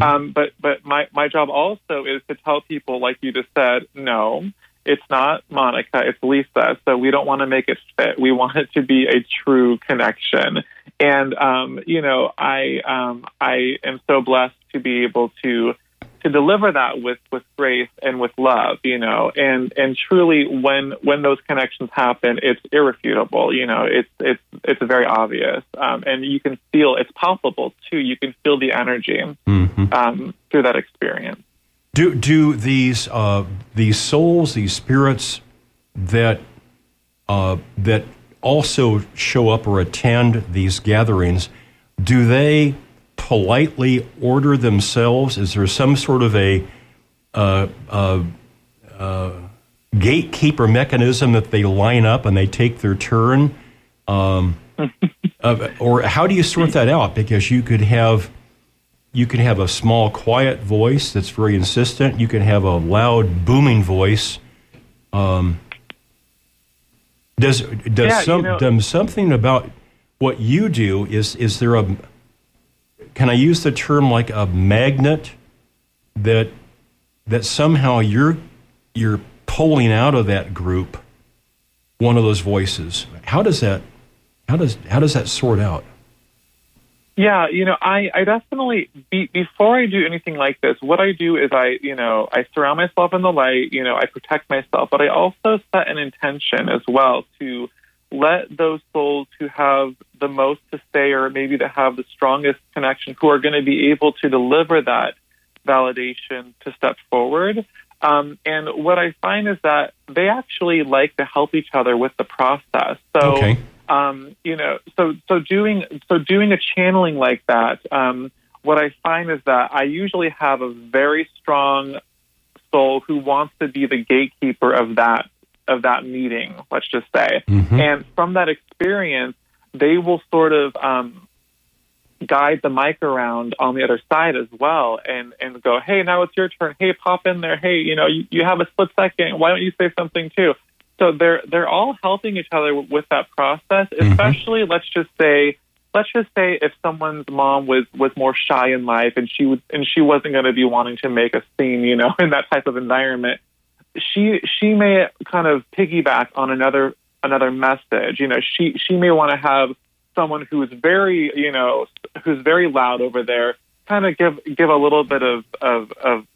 Um, but but my my job also is to tell people like you just said no it's not Monica, it's Lisa. So we don't want to make it fit. We want it to be a true connection. And um, you know, I um, I am so blessed to be able to to deliver that with with grace and with love. You know, and and truly, when when those connections happen, it's irrefutable. You know, it's it's it's very obvious, um, and you can feel it's palpable too. You can feel the energy um, through that experience. Do do these uh, these souls, these spirits that uh, that also show up or attend these gatherings? Do they politely order themselves? Is there some sort of a uh, uh, uh, gatekeeper mechanism that they line up and they take their turn? Um, uh, or how do you sort that out? Because you could have you can have a small, quiet voice that's very insistent. You can have a loud, booming voice. Um, does does Yeah, you some know- does something about what you do is is there a can I use the term like a magnet that that somehow you're you're pulling out of that group one of those voices? How does that how does how does that sort out? Yeah, you know, I, I definitely be, before I do anything like this, what I do is I, you know, I surround myself in the light. You know, I protect myself, but I also set an intention as well to let those souls who have the most to say, or maybe that have the strongest connection, who are going to be able to deliver that validation to step forward. Um, and what I find is that they actually like to help each other with the process. So Okay. Um, you know, so so doing so doing a channeling like that, um, what I find is that I usually have a very strong soul who wants to be the gatekeeper of that of that meeting. Let's just say, and from that experience, they will sort of um, guide the mic around on the other side as well, and and go, hey, now it's your turn. Hey, pop in there. Hey, you know, you, you have a split second. Why don't you say something too? So they're they're all helping each other with that process. Mm-hmm. Especially, let's just say, let's just say if someone's mom was was more shy in life and she would and she wasn't going to be wanting to make a scene, you know, in that type of environment, she she may kind of piggyback on another another message. You know, she she may want to have someone who is very you know who's very loud over there, kind of give give a little bit of of, of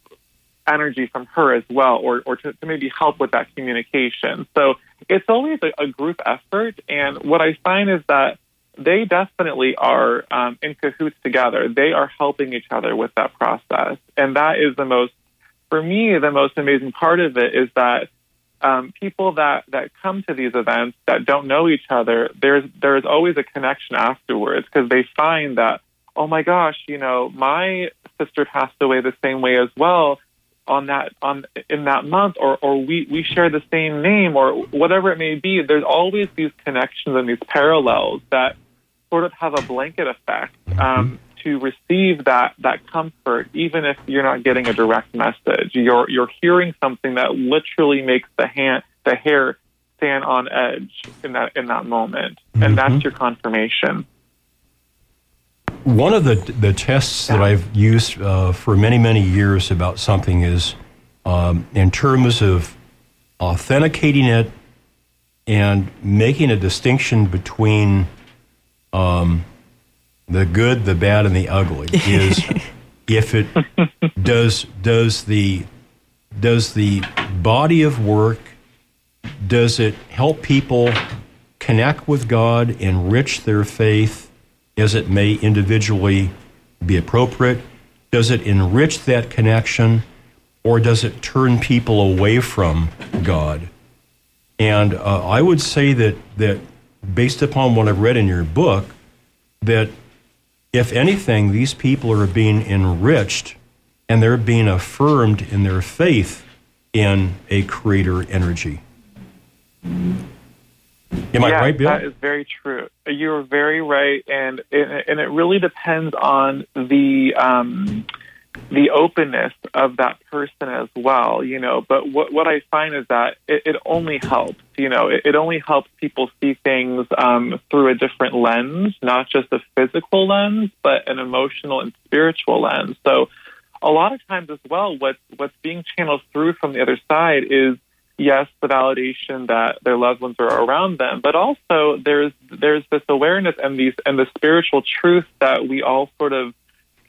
energy from her as well, or, or to, to maybe help with that communication. So it's always a, a group effort. And what I find is that they definitely are um, in cahoots together. They are helping each other with that process. And that is the most, for me, the most amazing part of it is that um, people that, that come to these events that don't know each other, there's, there's always a connection afterwards because they find that, oh my gosh, you know, my sister passed away the same way as well on that on in that month or or we we share the same name or whatever it may be there's always these connections and these parallels that sort of have a blanket effect um, to receive that that comfort even if you're not getting a direct message. You're you're hearing something that literally makes the hand the hair stand on edge in that in that moment. And that's your confirmation One of the the tests that I've used uh, for many many years about something is um, in terms of authenticating it and making a distinction between um, the good, the bad, and the ugly is if it does does the does the body of work does it help people connect with God, enrich their faith as it may individually be appropriate? Does it enrich that connection or does it turn people away from God? And uh, I would say that, that based upon what I've read in your book, that if anything, these people are being enriched and they're being affirmed in their faith in a creator energy. Am I right, Bill? That is very true. You're very right, and it, and it really depends on the um, the openness of that person as well. You know, but what what I find is that it, it only helps. You know, it, it only helps people see things um, through a different lens, not just a physical lens, but an emotional and spiritual lens. So, a lot of times as well, what what's being channeled through from the other side is yes, the validation that their loved ones are around them, but also there's there's this awareness and these and the spiritual truth that we all sort of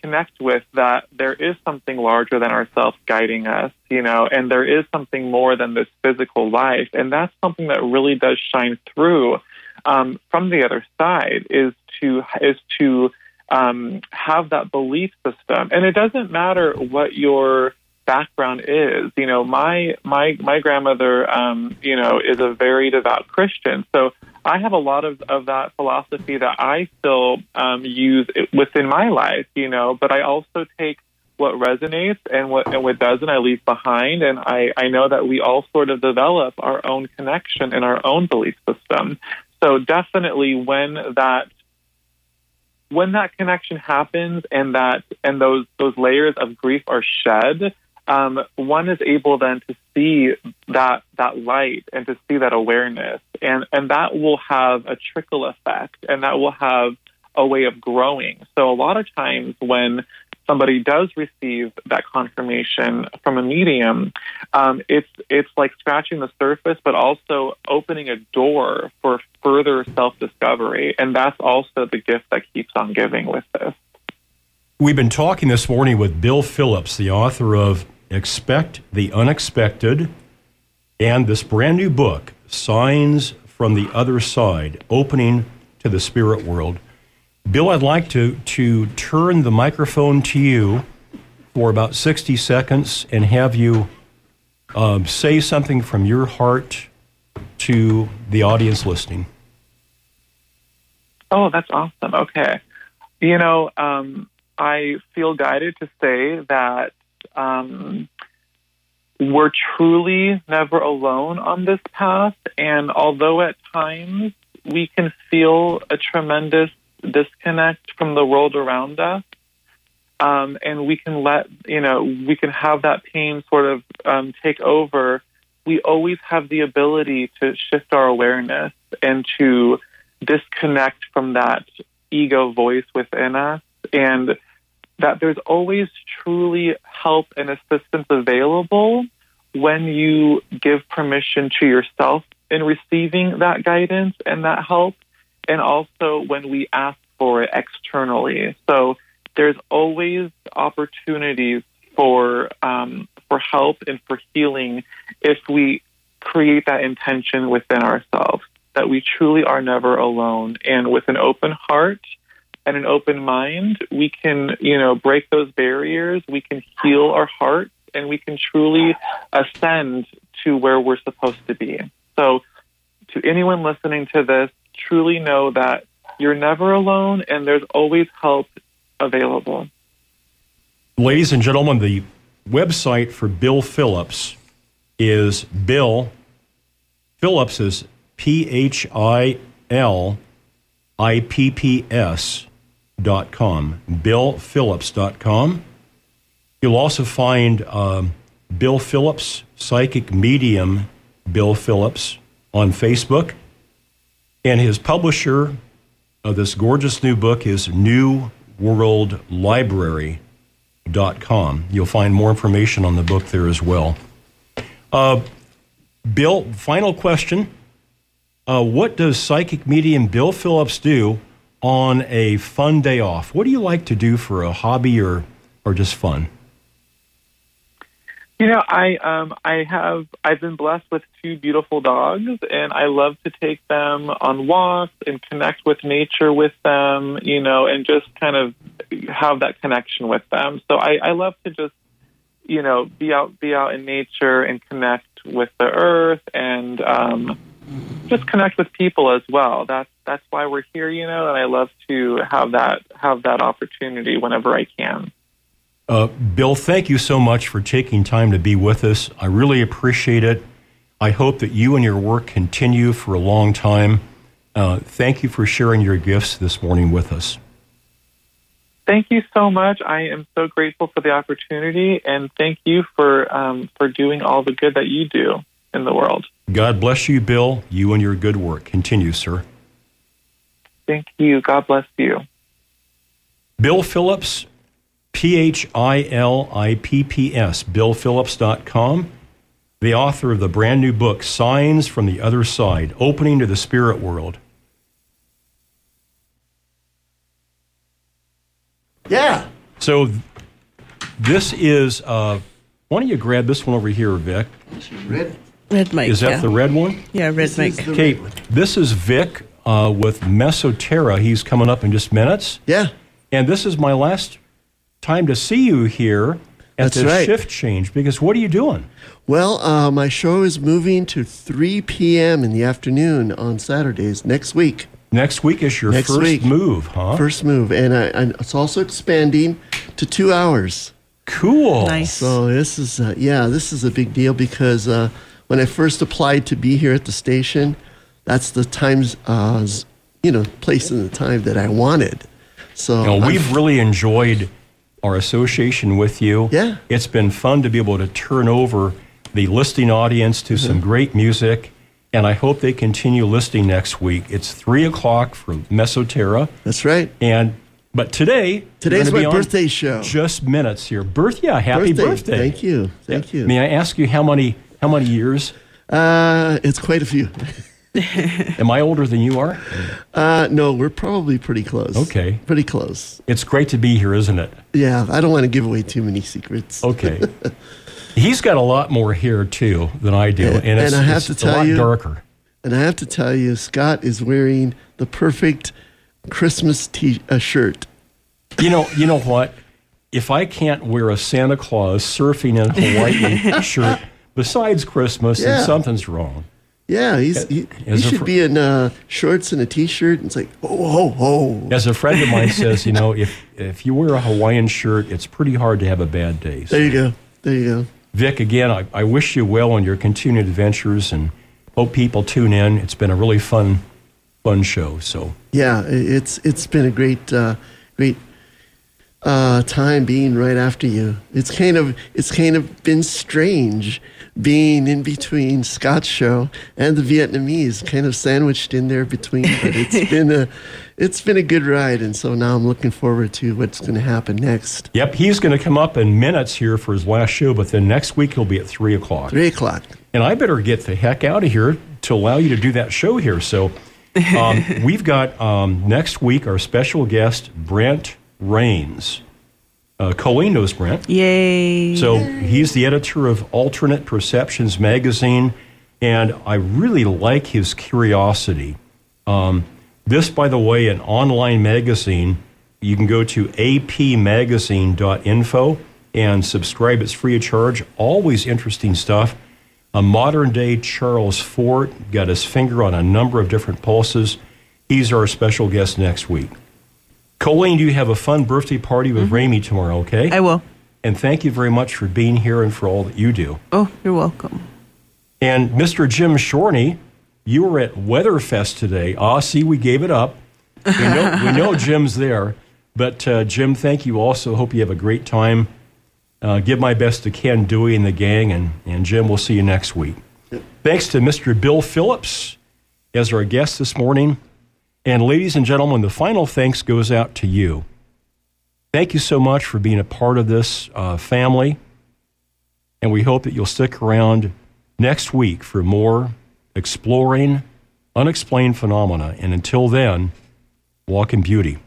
connect with that there is something larger than ourselves guiding us, you know, and there is something more than this physical life, and that's something that really does shine through um, from the other side is to is to um, have that belief system, and it doesn't matter what your background is. You know, my my my grandmother, um, you know, is a very devout Christian, so I have a lot of of that philosophy that I still um, use within my life. You know, but I also take what resonates and what and what doesn't I leave behind and I, I know that we all sort of develop our own connection and our own belief system. So definitely when that when that connection happens and that and those those layers of grief are shed, um, one is able then to see that that light and to see that awareness, and and that will have a trickle effect, and that will have a way of growing. So a lot of times when somebody does receive that confirmation from a medium, um, it's it's like scratching the surface, but also opening a door for further self discovery, and that's also the gift that keeps on giving with this. We've been talking this morning with Bill Philipps, the author of Expect the Unexpected and this brand new book, Signs from the Other Side Opening to the Spirit World. Bill, I'd like to, to turn the microphone to you for about 60 seconds and have you um, say something from your heart to the audience listening. Oh, that's awesome. Okay. You know, um, I feel guided to say that um, we're truly never alone on this path. And although at times we can feel a tremendous disconnect from the world around us, um, and we can let, you know, we can have that pain sort of um, take over, we always have the ability to shift our awareness and to disconnect from that ego voice within us. And that there's always truly help and assistance available when you give permission to yourself in receiving that guidance and that help, and also when we ask for it externally. So there's always opportunities for um, for help and for healing if we create that intention within ourselves that we truly are never alone, and with an open heart and an open mind, we can, you know, break those barriers. We can heal our hearts and we can truly ascend to where we're supposed to be. So, to anyone listening to this, truly know that you're never alone and there's always help available. Ladies and gentlemen, the website for Bill Philipps is Bill Philipps is P H I L I P P S dot com, billphilipps.com. You'll also find um, Bill Philipps, psychic medium Bill Philipps, on Facebook. And his publisher of this gorgeous new book is newworldlibrary.com. You'll find more information on the book there as well. Uh, Bill, final question. Uh, what does psychic medium Bill Philipps do on a fun day off? What do you like to do for a hobby or, or just fun? You know, I um I have I've been blessed with two beautiful dogs and I love to take them on walks and connect with nature with them, you know, and just kind of have that connection with them. So I, I love to just, you know, be out be out in nature and connect with the earth and um just connect with people as well. That's that's why we're here, you know, and I love to have that have that opportunity whenever I can. Uh, Bill, thank you so much for taking time to be with us. I really appreciate it. I hope that you and your work continue for a long time. Uh, thank you for sharing your gifts this morning with us. Thank you so much. I am so grateful for the opportunity, and thank you for um, for doing all the good that you do in the world. God bless you, Bill. You and your good work. Continue, sir. Thank you. God bless you. Bill Philipps, P H I L I P P S, BillPhilipps.com, the author of the brand new book, Signs from the Other Side Opening to the Spirit World. Yeah. So this is, uh, why don't you grab this one over here, Vic? Red. Red mic. Is that yeah. the red one? Yeah, red This mic. Okay, this is Vic uh, with Mesoterra. He's coming up in just minutes. Yeah. And this is my last time to see you here at That's this right. shift change because what are you doing? Well, uh, my show is moving to 3 p.m. in the afternoon on Saturdays next week. Next week is your Next first week. move, huh? First move, and, I, and it's also expanding to two hours. Cool. Nice. So this is uh, yeah, this is a big deal because uh, when I first applied to be here at the station, that's the times uh, you know place and the time that I wanted. So You know, we've really enjoyed our association with you. Yeah. It's been fun to be able to turn over the listing audience to Mm-hmm. some great music, and I hope they continue listing next week. It's 3 o'clock for Mesoterra. that's right. And but today Today's my birthday show. Just minutes here. Birth, yeah, happy birthday. Thank you, thank you. May I ask you how many how many years? Uh, it's quite a few. Am I older than you are? Uh, no, we're probably pretty close. Okay. pretty close. It's great to be here, isn't it? Yeah, I don't want to give away too many secrets. Okay. He's got a lot more hair too than I do, and it's, and I have it's to a tell lot you- darker. And I have to tell you, Scott is wearing the perfect Christmas t- uh, shirt. You know, you know what? If I can't wear a Santa Claus surfing in a Hawaiian shirt besides Christmas, Yeah. then something's wrong. Yeah, he's he, he should fr- be in uh, shorts and a t-shirt. And it's like, oh, ho, ho. As a friend of mine says, you know, if if you wear a Hawaiian shirt, it's pretty hard to have a bad day. So, There you go. There you go. Vic, again, I, I wish you well on your continued adventures and hope people tune in. It's been a really fun, fun show. So Yeah, it's it's been a great uh, great uh, time being right after you. It's kind of it's kind of been strange being in between Scott's show and the Vietnamese, kind of sandwiched in there between. But it's been a it's been a good ride, and so now I'm looking forward to what's going to happen next. Yep, he's going to come up in minutes here for his last show, but then next week he'll be at 3 o'clock. Three o'clock. And I better get the heck out of here to allow you to do that show here. So um, we've got um, next week our special guest, Brent Raynes. Uh, Colleen knows Brent. Yay. So he's the editor of Alternate Perceptions magazine, and I really like his curiosity. Um, this, by the way, an online magazine. You can go to apmagazine.info and subscribe. It's free of charge. Always interesting stuff. A modern day Charles Fort got his finger on a number of different pulses. He's our special guest next week. Colleen, do you have a fun birthday party with Ramey tomorrow, okay? I will. And thank you very much for being here and for all that you do. Oh, you're welcome. And Mr. Jim Shorney, you were at Weatherfest today. Ah, see, we gave it up. We know, we know Jim's there. But uh, Jim, thank you also. Hope you have a great time. Uh, give my best to Ken Dewey and the gang. And, and Jim, we'll see you next week. Thanks to Mr. Bill Philipps as our guest this morning. And ladies and gentlemen, the final thanks goes out to you. Thank you so much for being a part of this uh, family. And we hope that you'll stick around next week for more exploring unexplained phenomena. And until then, walk in beauty.